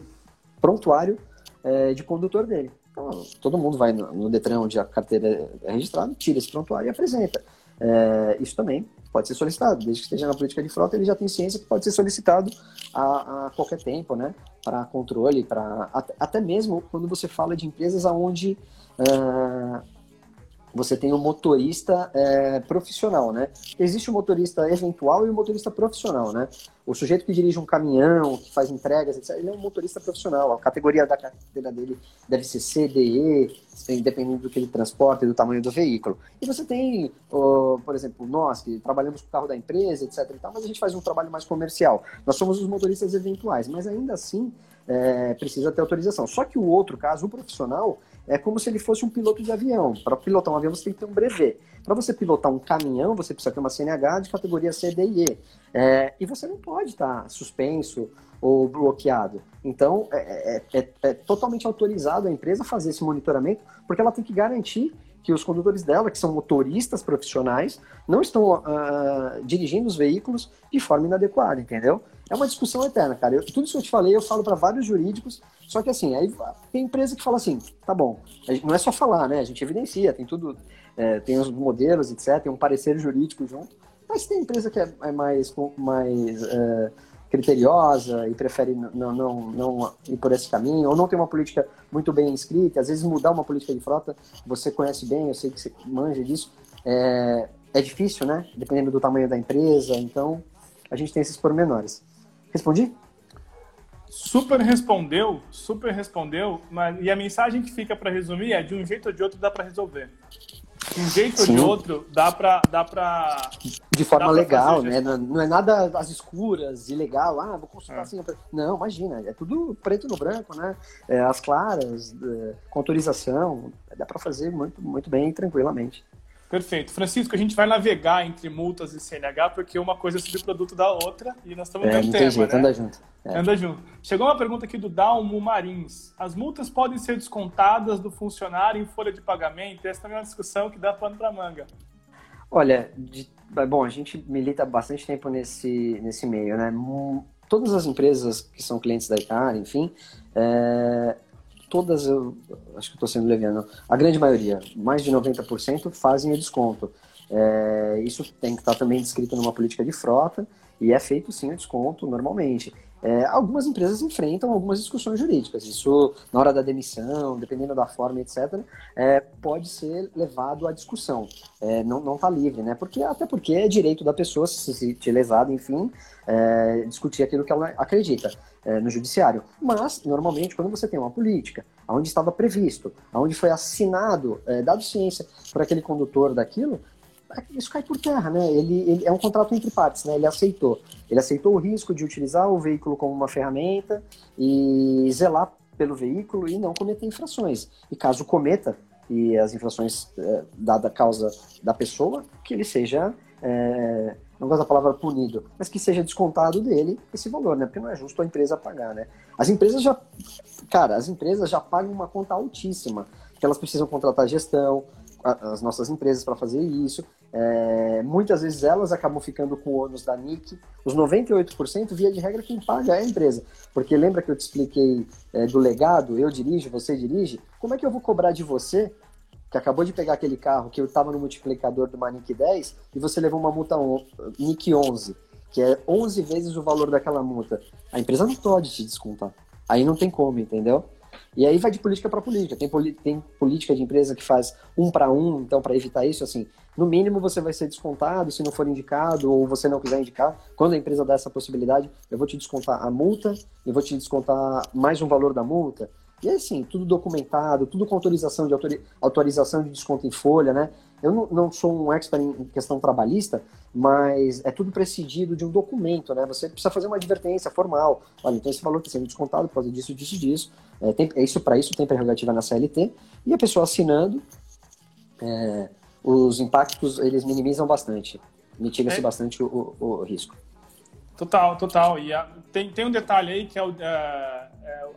prontuário é, de condutor dele. Então, todo mundo vai no, no Detran onde a carteira é registrada, tira esse prontuário e apresenta. É, isso também pode ser solicitado, desde que esteja na política de frota, ele já tem ciência que pode ser solicitado a, a qualquer tempo, né? Para controle, para até mesmo quando você fala de empresas aonde uh, você tem o um motorista é, profissional, né? Existe o um motorista eventual e o um motorista profissional, né? O sujeito que dirige um caminhão, que faz entregas, etc., ele é um motorista profissional. A categoria da carteira dele deve ser CDE, dependendo do que ele transporta e do tamanho do veículo. E você tem, por exemplo, nós que trabalhamos com o carro da empresa, etc., e tal, mas a gente faz um trabalho mais comercial. Nós somos os motoristas eventuais, mas ainda assim é, precisa ter autorização. Só que o outro caso, o profissional, é como se ele fosse um piloto de avião. Para pilotar um avião, você tem que ter um brevet. Para você pilotar um caminhão, você precisa ter uma CNH de categoria C, D e E. É, e você não pode estar tá suspenso ou bloqueado. Então, é, é, é, é totalmente autorizado a empresa fazer esse monitoramento, porque ela tem que garantir que os condutores dela, que são motoristas profissionais, não estão uh, dirigindo os veículos de forma inadequada, entendeu? É uma discussão eterna, cara. Eu, tudo isso que eu te falei, eu falo para vários jurídicos, só que assim, aí tem empresa que fala assim, tá bom, não é só falar, né? A gente evidencia, tem tudo, é, tem os modelos, etc., tem um parecer jurídico junto, mas tem empresa que é, é mais, mais é, criteriosa e prefere não, não, não ir por esse caminho, ou não tem uma política muito bem escrita, às vezes mudar uma política de frota, você conhece bem, eu sei que você manja disso, é, é difícil, né? Dependendo do tamanho da empresa, então a gente tem esses pormenores. Respondi? Super respondeu, super respondeu, mas, e a mensagem que fica para resumir é de um jeito ou de outro dá para resolver de um jeito Sim. ou de outro, dá pra. Dá pra de forma legal, né? Não, é nada às escuras, ilegal, ah, vou consultar é. assim. Não, imagina, é tudo preto no branco, né? É, as claras, é, com autorização, dá para fazer muito, muito bem tranquilamente. Perfeito. Francisco, a gente vai navegar entre multas e CNH, porque uma coisa é subproduto da outra e nós estamos é, no tema, jeito, né? Anda junto. É. Anda junto. Chegou uma pergunta aqui do Dalmo Marins. As multas podem ser descontadas do funcionário em folha de pagamento? Essa também é uma discussão que dá pano para manga. Olha, de, bom, a gente milita bastante tempo nesse, nesse meio, né? Todas as empresas que são clientes da ICAR, enfim, é, todas, eu acho que estou sendo leviano, a grande maioria, mais de 90%, fazem o desconto. É, isso tem que estar também descrito numa política de frota e é feito sim o desconto normalmente. É, algumas empresas enfrentam algumas discussões jurídicas. Isso, na hora da demissão, dependendo da forma, etc., é, pode ser levado à discussão. É, não está livre, né? Porque, até porque é direito da pessoa se sentir lesada, enfim, é, discutir aquilo que ela acredita é, no judiciário. Mas, normalmente, quando você tem uma política, onde estava previsto, onde foi assinado, é, dado ciência por aquele condutor daquilo, isso cai por terra, né? Ele, ele, é um contrato entre partes, né? Ele aceitou. Ele aceitou o risco de utilizar o veículo como uma ferramenta e zelar pelo veículo e não cometer infrações. E caso cometa, e as infrações é, dada a causa da pessoa, que ele seja é, não gosto da palavra punido, mas que seja descontado dele esse valor, né? Porque não é justo a empresa pagar, né? As empresas já, cara, as empresas já pagam uma conta altíssima, que elas precisam contratar gestão, as nossas empresas para fazer isso. É, muitas vezes elas acabam ficando com o ônus da NIC. Os 98%, via de regra, quem paga é a empresa. Porque lembra que eu te expliquei é, do legado, eu dirijo, você dirige? Como é que eu vou cobrar de você que acabou de pegar aquele carro que eu estava no multiplicador do Manic 10 e você levou uma multa NIC 11, que é 11 vezes o valor daquela multa. A empresa não pode te descontar. Aí não tem como, entendeu? E aí vai de política para política. Tem, tem política de empresa que faz um para um, então para evitar isso, assim, no mínimo você vai ser descontado se não for indicado ou você não quiser indicar. Quando a empresa dá essa possibilidade, eu vou te descontar a multa e vou te descontar mais um valor da multa. E assim, tudo documentado, tudo com autorização de, autori autorização de desconto em folha, né? Eu não, não, sou um expert em questão trabalhista, mas é tudo presidido de um documento, né? Você precisa fazer uma advertência formal. Olha, então esse valor está sendo descontado por causa disso, disso, disso. É, tem, isso para isso tem prerrogativa na CLT e a pessoa assinando, é, os impactos eles minimizam bastante, mitiga-se é. bastante o, o, o risco. Total, total. E a, tem, tem um detalhe aí que é, o, é, é,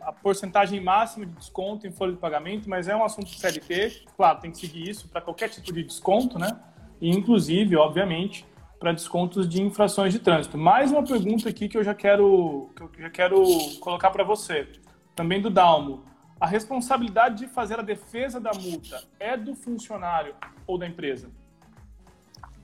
a porcentagem máxima de desconto em folha de pagamento, mas é um assunto de CLT. Claro, tem que seguir isso para qualquer tipo de desconto, né? E, inclusive, obviamente, para descontos de infrações de trânsito. Mais uma pergunta aqui que eu já quero, que eu já quero colocar para você, também do Dalmo. A responsabilidade de fazer a defesa da multa é do funcionário ou da empresa?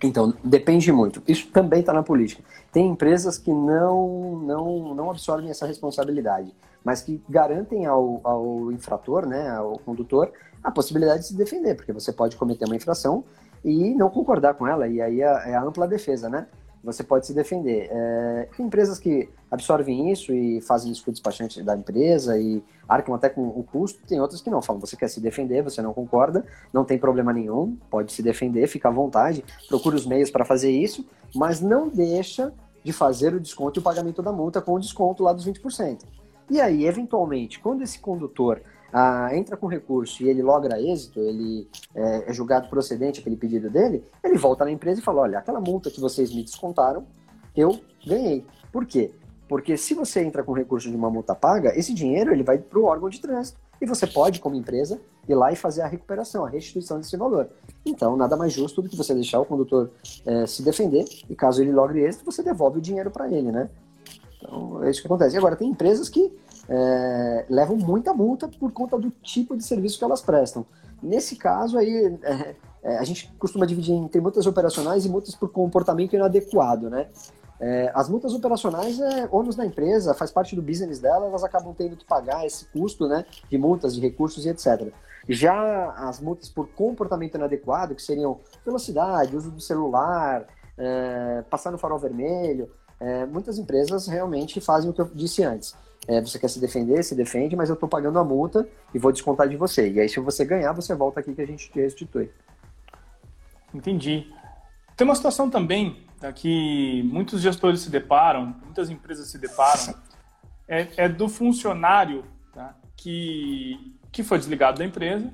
Então, depende muito. Isso também está na política. Tem empresas que não, não, não absorvem essa responsabilidade, mas que garantem ao, ao infrator, né, ao condutor, a possibilidade de se defender, porque você pode cometer uma infração e não concordar com ela, e aí é, é a ampla defesa, né? você pode se defender. É, empresas que absorvem isso e fazem isso com o despachante da empresa e arcam até com o custo, tem outras que não, falam, você quer se defender, você não concorda, não tem problema nenhum, pode se defender, fica à vontade, procure os meios para fazer isso, mas não deixa de fazer o desconto e o pagamento da multa com o desconto lá dos 20%. E aí, eventualmente, quando esse condutor ah, entra com recurso e ele logra êxito, ele é, é, julgado procedente aquele pedido dele, ele volta na empresa e fala: olha, aquela multa que vocês me descontaram, eu ganhei. Por quê? Porque se você entra com recurso de uma multa paga, esse dinheiro ele vai para o órgão de trânsito e você pode, como empresa, ir lá e fazer a recuperação, a restituição desse valor. Então, nada mais justo do que você deixar o condutor é, se defender e caso ele logre êxito, você devolve o dinheiro para ele, né? Então, é isso que acontece. E agora, tem empresas que é, levam muita multa por conta do tipo de serviço que elas prestam. Nesse caso aí, é, é, a gente costuma dividir entre multas operacionais e multas por comportamento inadequado, né? É, as multas operacionais é ônus da empresa, faz parte do business dela, elas acabam tendo que pagar esse custo, né, de multas, de recursos e etc. Já as multas por comportamento inadequado, que seriam velocidade, uso do celular, é, passar no farol vermelho, é, muitas empresas realmente fazem o que eu disse antes. É, você quer se defender, se defende, mas eu estou pagando a multa e vou descontar de você. E aí, se você ganhar, você volta aqui que a gente te restitui. Entendi. Tem uma situação também tá, que muitos gestores se deparam, muitas empresas se deparam, é, é do funcionário tá, que, que foi desligado da empresa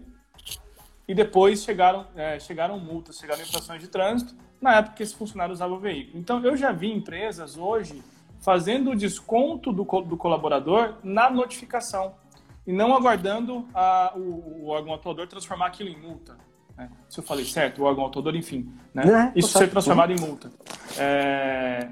e depois chegaram, é, chegaram multas, chegaram infrações de trânsito na época que esse funcionário usava o veículo. Então, eu já vi empresas hoje fazendo o desconto do, do colaborador na notificação e não aguardando a, o, o, órgão atuador transformar aquilo em multa. Né? Se eu falei certo, o órgão atuador, enfim. Né? É, isso ser transformado em multa. É...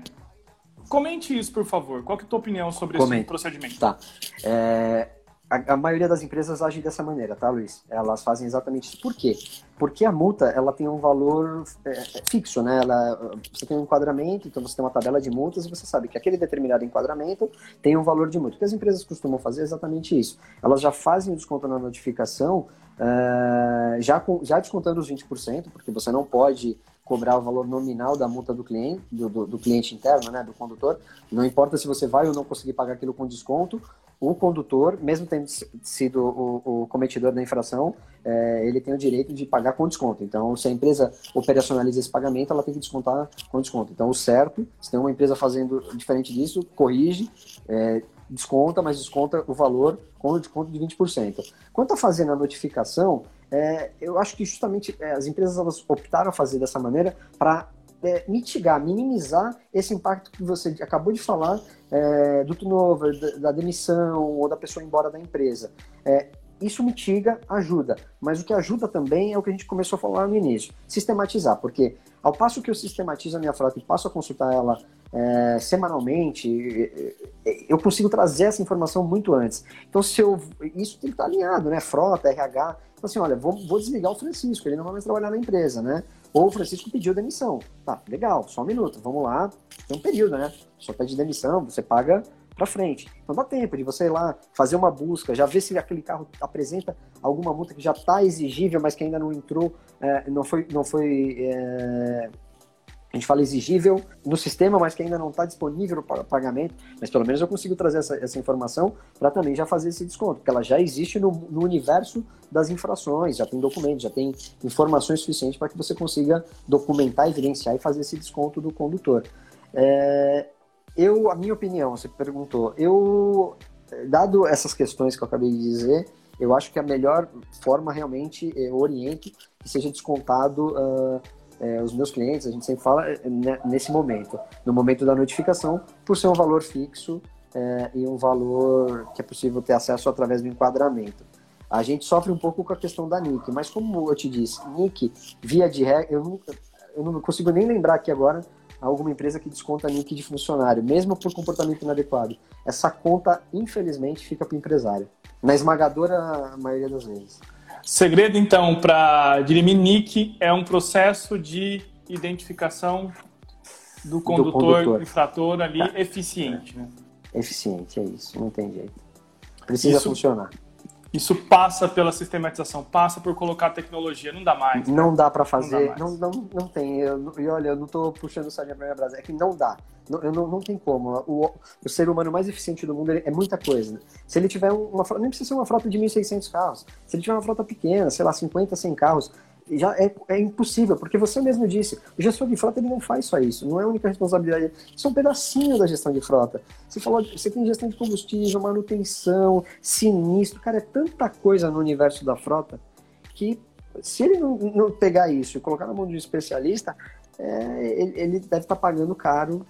Comente isso, por favor. Qual é a tua opinião sobre Comente. esse procedimento? Tá. É, a, a, maioria das empresas age dessa maneira, tá, Luiz? Elas fazem exatamente isso. Por quê? Porque a multa ela tem um valor é, é, fixo, né? Ela, você tem um enquadramento, então você tem uma tabela de multas e você sabe que aquele determinado enquadramento tem um valor de multa. O que as empresas costumam fazer é exatamente isso. Elas já fazem o desconto na notificação, uh, já, com, já descontando os 20%, porque você não pode cobrar o valor nominal da multa do cliente, do, do, do, cliente interno, né, do condutor. Não importa se você vai ou não conseguir pagar aquilo com desconto, o condutor, mesmo tendo sido o, o cometidor da infração, é, ele tem o direito de pagar com desconto. Então, se a empresa operacionaliza esse pagamento, ela tem que descontar com desconto. Então, o certo, se tem uma empresa fazendo diferente disso, corrige, é, desconta, mas desconta o valor com o desconto de 20%. Quanto a fazer na notificação, é, eu acho que justamente é, as empresas elas optaram a fazer dessa maneira para é, mitigar, minimizar esse impacto que você acabou de falar é, do turnover, da, demissão ou da pessoa embora da empresa. É, isso mitiga, ajuda, mas o que ajuda também é o que a gente começou a falar no início, sistematizar, porque ao passo que eu sistematizo a minha frota e passo a consultar ela é, semanalmente, eu consigo trazer essa informação muito antes. Então, se eu, isso tem que estar alinhado, né? Frota, RH. Então, assim, olha, vou, vou desligar o Francisco, ele não vai mais trabalhar na empresa, né? Ou o Francisco pediu demissão. Tá, legal, só um minuto, vamos lá. Tem um período, né? Só pede demissão, você paga para frente. Então dá tempo de você ir lá fazer uma busca, já ver se aquele carro apresenta alguma multa que já está exigível, mas que ainda não entrou, é, não foi, não foi é, a gente fala exigível no sistema, mas que ainda não está disponível para pagamento, mas pelo menos eu consigo trazer essa, essa informação para também já fazer esse desconto, porque ela já existe no, no universo das infrações, já tem documentos, já tem informações suficientes para que você consiga documentar, evidenciar e fazer esse desconto do condutor. É, eu, a minha opinião, você perguntou, eu, dado essas questões que eu acabei de dizer, eu acho que a melhor forma realmente, eu oriento que seja descontado uh, é, os meus clientes, a gente sempre fala é, né, nesse momento, no momento da notificação, por ser um valor fixo é, e um valor que é possível ter acesso através do enquadramento. A gente sofre um pouco com a questão da NIC, mas como eu te disse, NIC, via de regra, eu eu não consigo nem lembrar aqui agora alguma empresa que desconta NIC de funcionário, mesmo por comportamento inadequado. Essa conta, infelizmente, fica para o empresário, na esmagadora maioria das vezes. Segredo, então, para dirimir NIC é um processo de identificação do condutor, do condutor. infrator ali tá. eficiente. Né? Eficiente, é isso, não tem jeito. Precisa isso, funcionar. Isso passa pela sistematização, passa por colocar tecnologia, não dá mais. Não né? dá para fazer, não, não, não, não, tem. E olha, eu não estou puxando sardinha para minha brasa, é que não dá. Não, não, não tem como. O, o ser humano mais eficiente do mundo é muita coisa. Se ele tiver uma frota, nem precisa ser uma frota de 1.600 carros. Se ele tiver uma frota pequena, sei lá, 50, 100 carros, já é, é, impossível, porque você mesmo disse, o gestor de frota ele não faz só isso, não é a única responsabilidade, isso é um pedacinho da gestão de frota. Você falou, você tem gestão de combustível, manutenção, sinistro, cara, é tanta coisa no universo da frota que se ele não, não pegar isso e colocar na mão de um especialista, é, ele, ele, deve estar pagando caro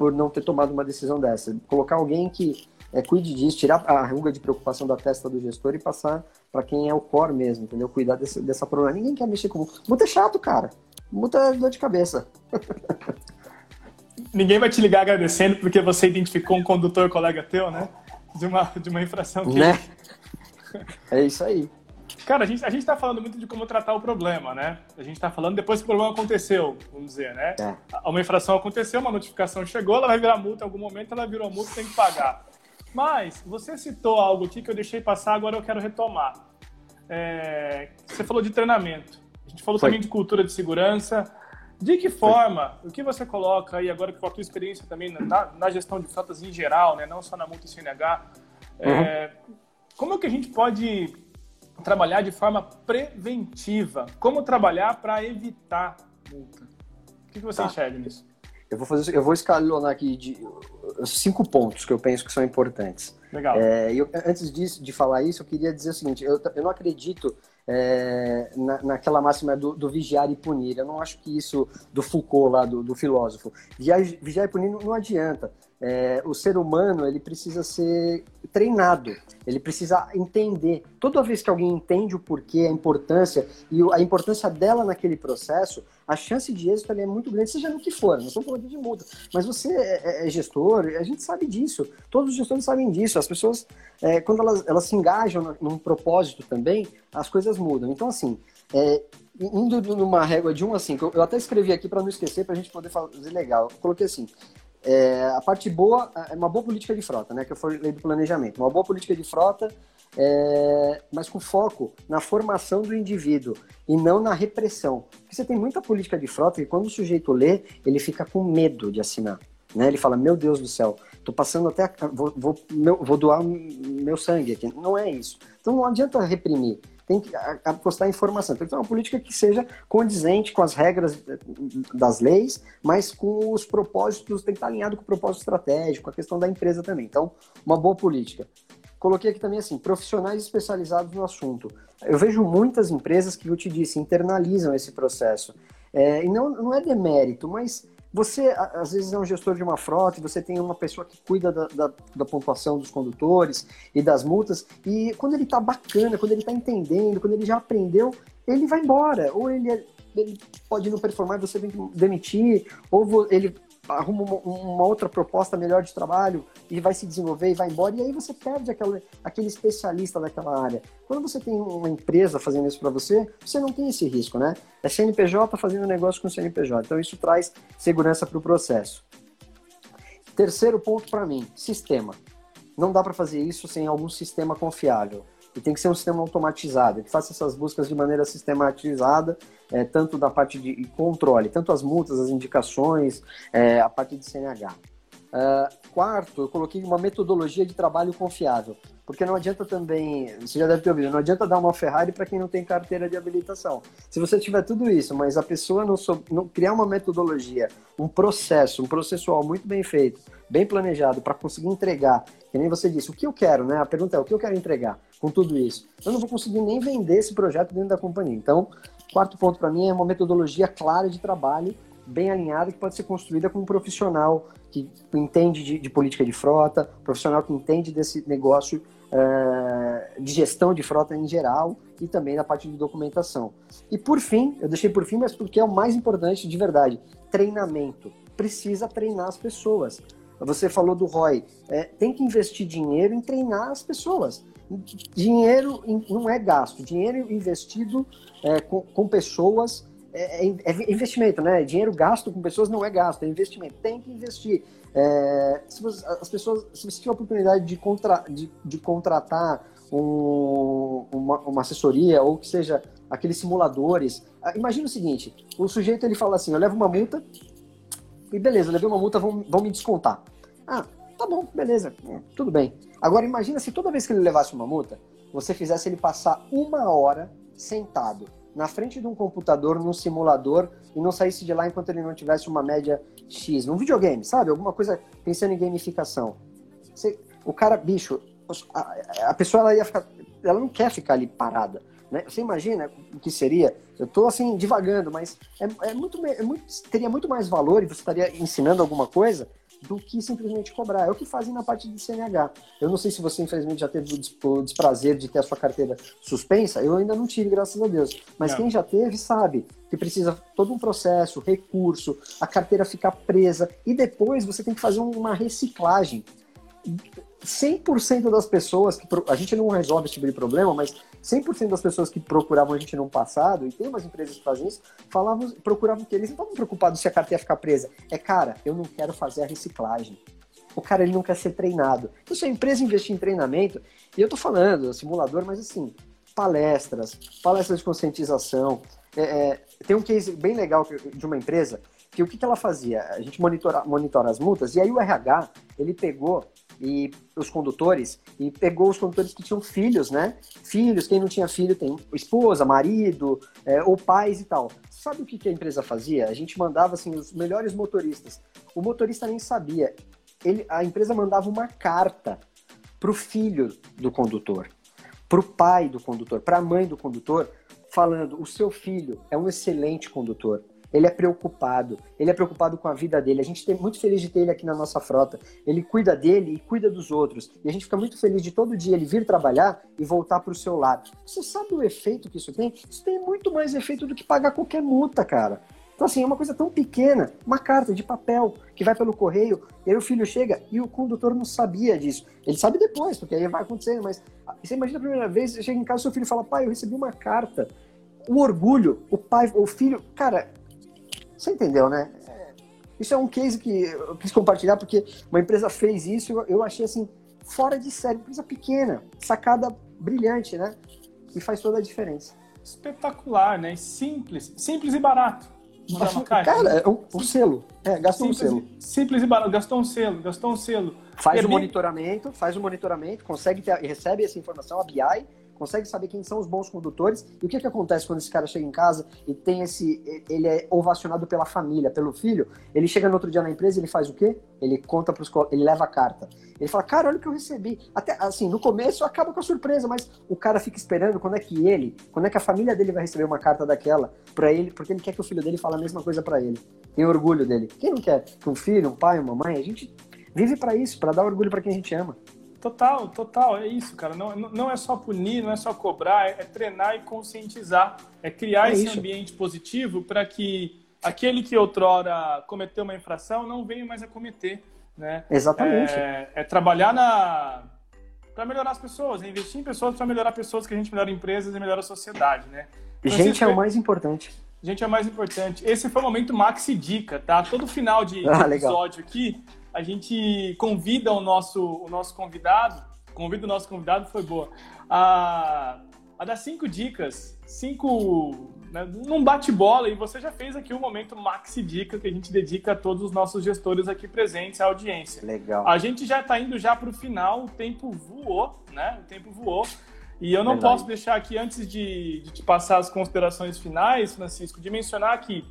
por não ter tomado uma decisão dessa. Colocar alguém que é, cuide disso, tirar a ruga de preocupação da testa do gestor e passar para quem é o core mesmo, entendeu? Cuidar desse, dessa problema. Ninguém quer mexer com multa. é chato, cara. Multa é dor de cabeça. [laughs] Ninguém vai te ligar agradecendo porque você identificou um condutor colega teu, né? De uma, de uma infração que. Né? É isso aí. Cara, a gente, a gente tá falando muito de como tratar o problema, né? A gente tá falando depois que o problema aconteceu, vamos dizer, né? É. Uma infração aconteceu, uma notificação chegou, ela vai virar multa em algum momento, ela virou multa, tem que pagar. Mas você citou algo aqui que eu deixei passar, agora eu quero retomar. É, você falou de treinamento. A gente falou Foi. também de cultura de segurança. De que forma, Foi. o que você coloca aí agora com a tua experiência também na, na gestão de frotas em geral, né, não só na multa CNH, uhum. é, como é que a gente pode trabalhar de forma preventiva? Como trabalhar para evitar multa? O que, que você tá. enxerga nisso? Eu vou fazer, eu vou escalonar aqui de cinco pontos que eu penso que são importantes. Legal. É, eu, antes disso, de falar isso, eu queria dizer o seguinte: eu, eu não acredito é, na, naquela máxima do, do, vigiar e punir. Eu não acho que isso do Foucault lá, do, do filósofo. Vigiar, vigiar, e punir não, não adianta. É, o ser humano ele precisa ser treinado, ele precisa entender. Toda vez que alguém entende o porquê, a importância e a importância dela naquele processo, a chance de êxito é muito grande, seja no que for. Não estou falando de multa, mas você é, é, é, gestor, a gente sabe disso. Todos os gestores sabem disso. As pessoas, é, quando elas, elas se engajam num propósito também, as coisas mudam. Então, assim, é, indo numa régua de 1 a 5, eu até escrevi aqui para não esquecer, para a gente poder fazer legal. Eu coloquei assim: é, a parte boa é uma boa política de frota, né? Que eu falei do planejamento. Uma boa política de frota, é, mas com foco na formação do indivíduo e não na repressão. Porque você tem muita política de frota que quando o sujeito lê, ele fica com medo de assinar. Né? Ele fala, meu Deus do céu, tô passando até, vou, vou, meu, vou doar meu sangue aqui. Não é isso. Então não adianta reprimir tem que apostar em informação. Tem que ter uma política que seja condizente com as regras das leis, mas com os propósitos, tem que estar alinhado com o propósito estratégico, com a questão da empresa também. Então, uma boa política. Coloquei aqui também assim, profissionais especializados no assunto. Eu vejo muitas empresas que, eu te disse, internalizam esse processo. É, e não, não é demérito, mas você, às vezes, é um gestor de uma frota e você tem uma pessoa que cuida da, da, da pontuação dos condutores e das multas, e quando ele tá bacana, quando ele tá entendendo, quando ele já aprendeu, ele vai embora. Ou ele, é, ele pode não performar você tem que demitir, ou ele arruma uma, uma, outra proposta melhor de trabalho e vai se desenvolver e vai embora, e aí você perde aquela, aquele especialista daquela área. Quando você tem uma empresa fazendo isso para você, você não tem esse risco, né? É CNPJ fazendo negócio com CNPJ, então isso traz segurança para o processo. Terceiro ponto para mim, sistema. Não dá para fazer isso sem algum sistema confiável. E tem que ser um sistema automatizado, que faça essas buscas de maneira sistematizada, é, tanto da parte de controle, tanto as multas, as indicações, é, a parte de CNH. Uh, quarto, eu coloquei uma metodologia de trabalho confiável, porque não adianta também, você já deve ter ouvido, não adianta dar uma Ferrari para quem não tem carteira de habilitação. Se você tiver tudo isso, mas a pessoa não, não criar uma metodologia, um processo, um processual muito bem feito, bem planejado para conseguir entregar, que nem você disse, o que eu quero, né? A pergunta é o que eu quero entregar com tudo isso. Eu não vou conseguir nem vender esse projeto dentro da companhia. Então, quarto ponto para mim é uma metodologia clara de trabalho bem alinhada que pode ser construída com um profissional que entende de, de política de frota, profissional que entende desse negócio uh, de gestão de frota em geral e também da parte de documentação. E por fim, eu deixei por fim, mas porque é o mais importante de verdade, treinamento. Precisa treinar as pessoas. Você falou do ROI, é, tem que investir dinheiro em treinar as pessoas. Dinheiro não é gasto, dinheiro investido é, com, com pessoas é, é, é, investimento, né? Dinheiro gasto com pessoas não é gasto, é investimento. Tem que investir. É, se você, as pessoas, se você tiver a oportunidade de, contra, de, de contratar um, uma, uma, assessoria ou que seja aqueles simuladores, imagina o seguinte: o sujeito ele fala assim, eu levo uma multa e beleza, levei uma multa, vão, vão me descontar. Ah, tá bom, beleza, tudo bem. Agora imagina se toda vez que ele levasse uma multa, você fizesse ele passar uma hora sentado na frente de um computador, num simulador, e não saísse de lá enquanto ele não tivesse uma média X. Num videogame, sabe? Alguma coisa pensando em gamificação. Você, o cara, bicho, a, a, pessoa ela ia ficar. Ela não quer ficar ali parada. Né? Você imagina o que seria? Eu estou assim, divagando, mas é, é, muito, é muito, teria muito mais valor e você estaria ensinando alguma coisa do que simplesmente cobrar. É o que fazem na parte de CNH. Eu não sei se você, infelizmente, já teve o desprazer de ter a sua carteira suspensa. Eu ainda não tive, graças a Deus. Mas não. quem já teve sabe que precisa todo um processo, recurso, a carteira ficar presa e depois você tem que fazer uma reciclagem. 100% das pessoas que a gente não resolve esse tipo de problema, mas 100% das pessoas que procuravam a gente no passado, e tem umas empresas que fazem isso, falavam, procuravam que eles não estavam preocupados se a carteira ficar presa. É, cara, eu não quero fazer a reciclagem. O cara ele não quer ser treinado. Então, se a empresa investir em treinamento, e eu tô falando, simulador, mas assim, palestras, palestras de conscientização. É, é, tem um case bem legal de uma empresa que o que, que ela fazia? A gente monitora, monitora as multas, e aí o RH, ele pegou e os condutores e pegou os condutores que tinham filhos, né? Filhos, quem não tinha filho tem esposa, marido é, ou pais e tal. Sabe o que, que a empresa fazia? A gente mandava assim os melhores motoristas. O motorista nem sabia. Ele, a empresa mandava uma carta para o filho do condutor, para o pai do condutor, para a mãe do condutor, falando: o seu filho é um excelente condutor ele é preocupado, ele é preocupado com a vida dele. A gente tem muito feliz de ter ele aqui na nossa frota. Ele cuida dele e cuida dos outros. E a gente fica muito feliz de todo dia ele vir trabalhar e voltar para o seu lado. Você sabe o efeito que isso tem? Isso tem muito mais efeito do que pagar qualquer multa, cara. Então, assim, é uma coisa tão pequena, uma carta de papel que vai pelo correio, e aí o filho chega e o condutor não sabia disso. Ele sabe depois, porque aí vai acontecendo, mas você imagina a primeira vez, você chega em casa, seu filho fala, pai, eu recebi uma carta. O orgulho, o pai, o filho, cara, você entendeu, né? Isso é um case que eu quis compartilhar porque uma empresa fez isso eu achei assim, fora de série, empresa pequena, sacada brilhante, né? E faz toda a diferença. Espetacular, né? Simples, simples e barato. Cara, é um, um selo. É, gastou simples, um selo. Simples e barato, gastou um selo, gastou um selo. Faz o monitoramento, faz o monitoramento, consegue ter, recebe essa informação, a BI, consegue saber quem são os bons condutores e o que, que acontece quando esse cara chega em casa e tem esse. Ele é ovacionado pela família, pelo filho. Ele chega no outro dia na empresa ele faz o quê? Ele conta para os. Ele leva a carta. Ele fala, cara, olha o que eu recebi. Até assim, no começo acaba com a surpresa, mas o cara fica esperando quando é que ele, quando é que a família dele vai receber uma carta daquela para ele, porque ele quer que o filho dele fale a mesma coisa para ele. Tem orgulho dele. Quem não quer que um filho, um pai, uma mãe, a gente vive para isso, para dar orgulho para quem a gente ama. Total, total, é isso, cara. Não, não é só punir, não é só cobrar, é, é treinar e conscientizar, é criar é esse isso. ambiente positivo para que aquele que outrora cometeu uma infração não venha mais a cometer, né? Exatamente. É, é trabalhar na para melhorar as pessoas, é investir em pessoas para melhorar pessoas, que a gente melhora empresas e melhora a sociedade, né? Então, gente é o mais importante. Gente é o mais importante. Esse foi o momento Maxi Dica, tá? Todo final de, ah, episódio aqui a gente convida o nosso, o nosso convidado, convida o nosso convidado, foi boa, a, a dar cinco dicas, cinco né, num bate-bola, e você já fez aqui o um momento Maxi Dica que a gente dedica a todos os nossos gestores aqui presentes, à audiência. Legal. A gente já está indo já para o final, o tempo voou, né? O tempo voou. E eu não Verdade. posso deixar aqui, antes de, de te passar as considerações finais, Francisco, de mencionar que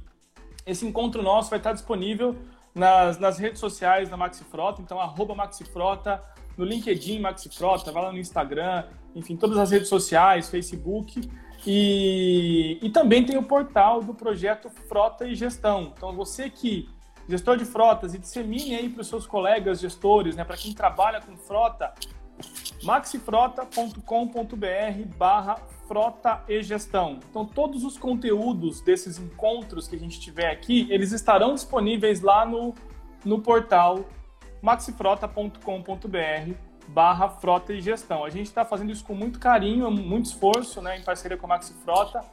esse encontro nosso vai estar disponível nas, nas redes sociais da Maxifrota, então arroba Maxifrota, no LinkedIn Maxifrota, vai lá no Instagram, enfim, todas as redes sociais, Facebook. E, e também tem o portal do projeto Frota e Gestão. Então, você que gestor de frotas e dissemine aí para os seus colegas gestores, né, para quem trabalha com frota, maxifrota.com.br barra frota e gestão. Então, todos os conteúdos desses encontros que a gente tiver aqui, eles estarão disponíveis lá no, no portal maxifrota.com.br barra frota e gestão. A gente está fazendo isso com muito carinho, muito esforço, né, em parceria com a Maxi Frota,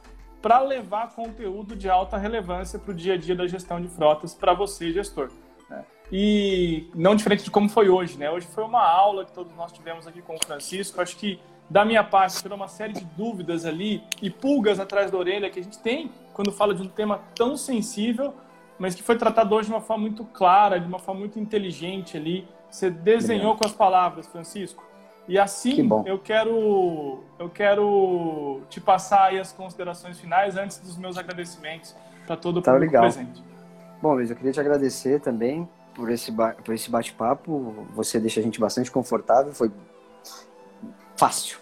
para levar conteúdo de alta relevância para o dia a dia da gestão de frotas para você, gestor. Né? E não diferente de como foi hoje, né? Hoje foi uma aula que todos nós tivemos aqui com o Francisco. Acho que da minha parte tirou uma série de dúvidas ali e pulgas atrás da orelha que a gente tem quando fala de um tema tão sensível, mas que foi tratado hoje de uma forma muito clara, de uma forma muito inteligente ali você desenhou com as palavras, Francisco. E assim que eu quero eu quero te passar aí as considerações finais antes dos meus agradecimentos para todo o tá público legal. presente. Bom, Luiz, eu queria te agradecer também por esse por esse bate-papo. Você deixa a gente bastante confortável, foi fácil,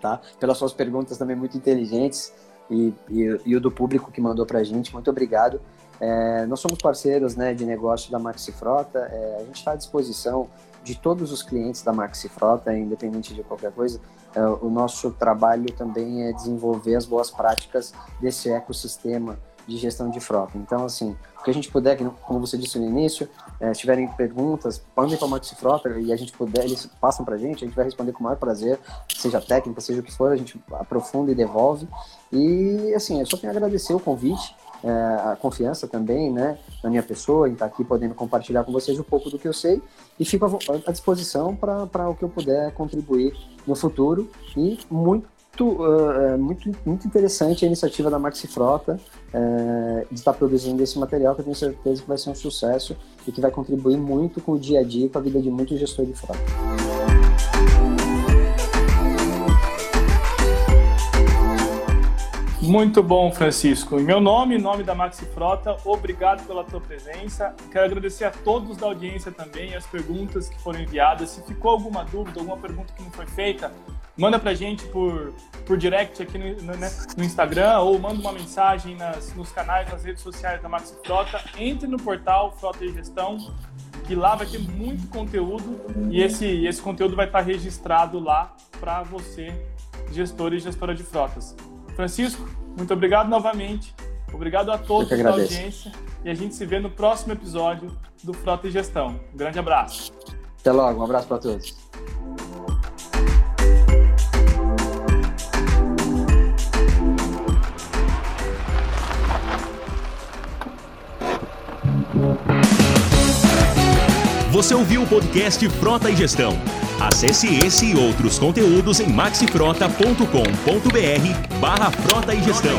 tá? Pelas suas perguntas também muito inteligentes e, e, e o do público que mandou para a gente. Muito obrigado. É, nós somos parceiros né, de negócio da Maxi Frota, é, a gente está à disposição de todos os clientes da Maxi Frota, independente de qualquer coisa. É, o nosso trabalho também é desenvolver as boas práticas desse ecossistema de gestão de frota. Então, assim, o que a gente puder, como você disse no início, é, se tiverem perguntas, mandem para a Maxi Frota e a gente puder, eles passam para a gente, a gente vai responder com o maior prazer, seja técnica, seja o que for, a gente aprofunda e devolve. E, assim, eu só tenho a agradecer o convite é, a confiança também, né, na minha pessoa, em estar aqui podendo compartilhar com vocês um pouco do que eu sei e fico à disposição para o que eu puder contribuir no futuro e muito uh, muito, muito interessante a iniciativa da Maxi Frota uh, de estar produzindo esse material que eu tenho certeza que vai ser um sucesso e que vai contribuir muito com o dia a dia, com a vida de muitos gestores de frota. Muito bom, Francisco. Em meu nome, em nome da Maxi Frota, obrigado pela tua presença. Quero agradecer a todos da audiência também, as perguntas que foram enviadas. Se ficou alguma dúvida, alguma pergunta que não foi feita, manda pra gente por, por direct aqui no, né, no Instagram ou manda uma mensagem nas, nos canais, nas redes sociais da Maxi Frota. Entre no portal Frota e Gestão, que lá vai ter muito conteúdo e esse, esse conteúdo vai estar registrado lá para você, gestor e gestora de frotas. Francisco, muito obrigado novamente. Obrigado a todos da audiência. E a gente se vê no próximo episódio do Frota e Gestão. Um grande abraço. Até logo, um abraço para todos. Você ouviu o podcast Frota e Gestão. Acesse esse e outros conteúdos em maxifrota.com.br barra Frota e Gestão.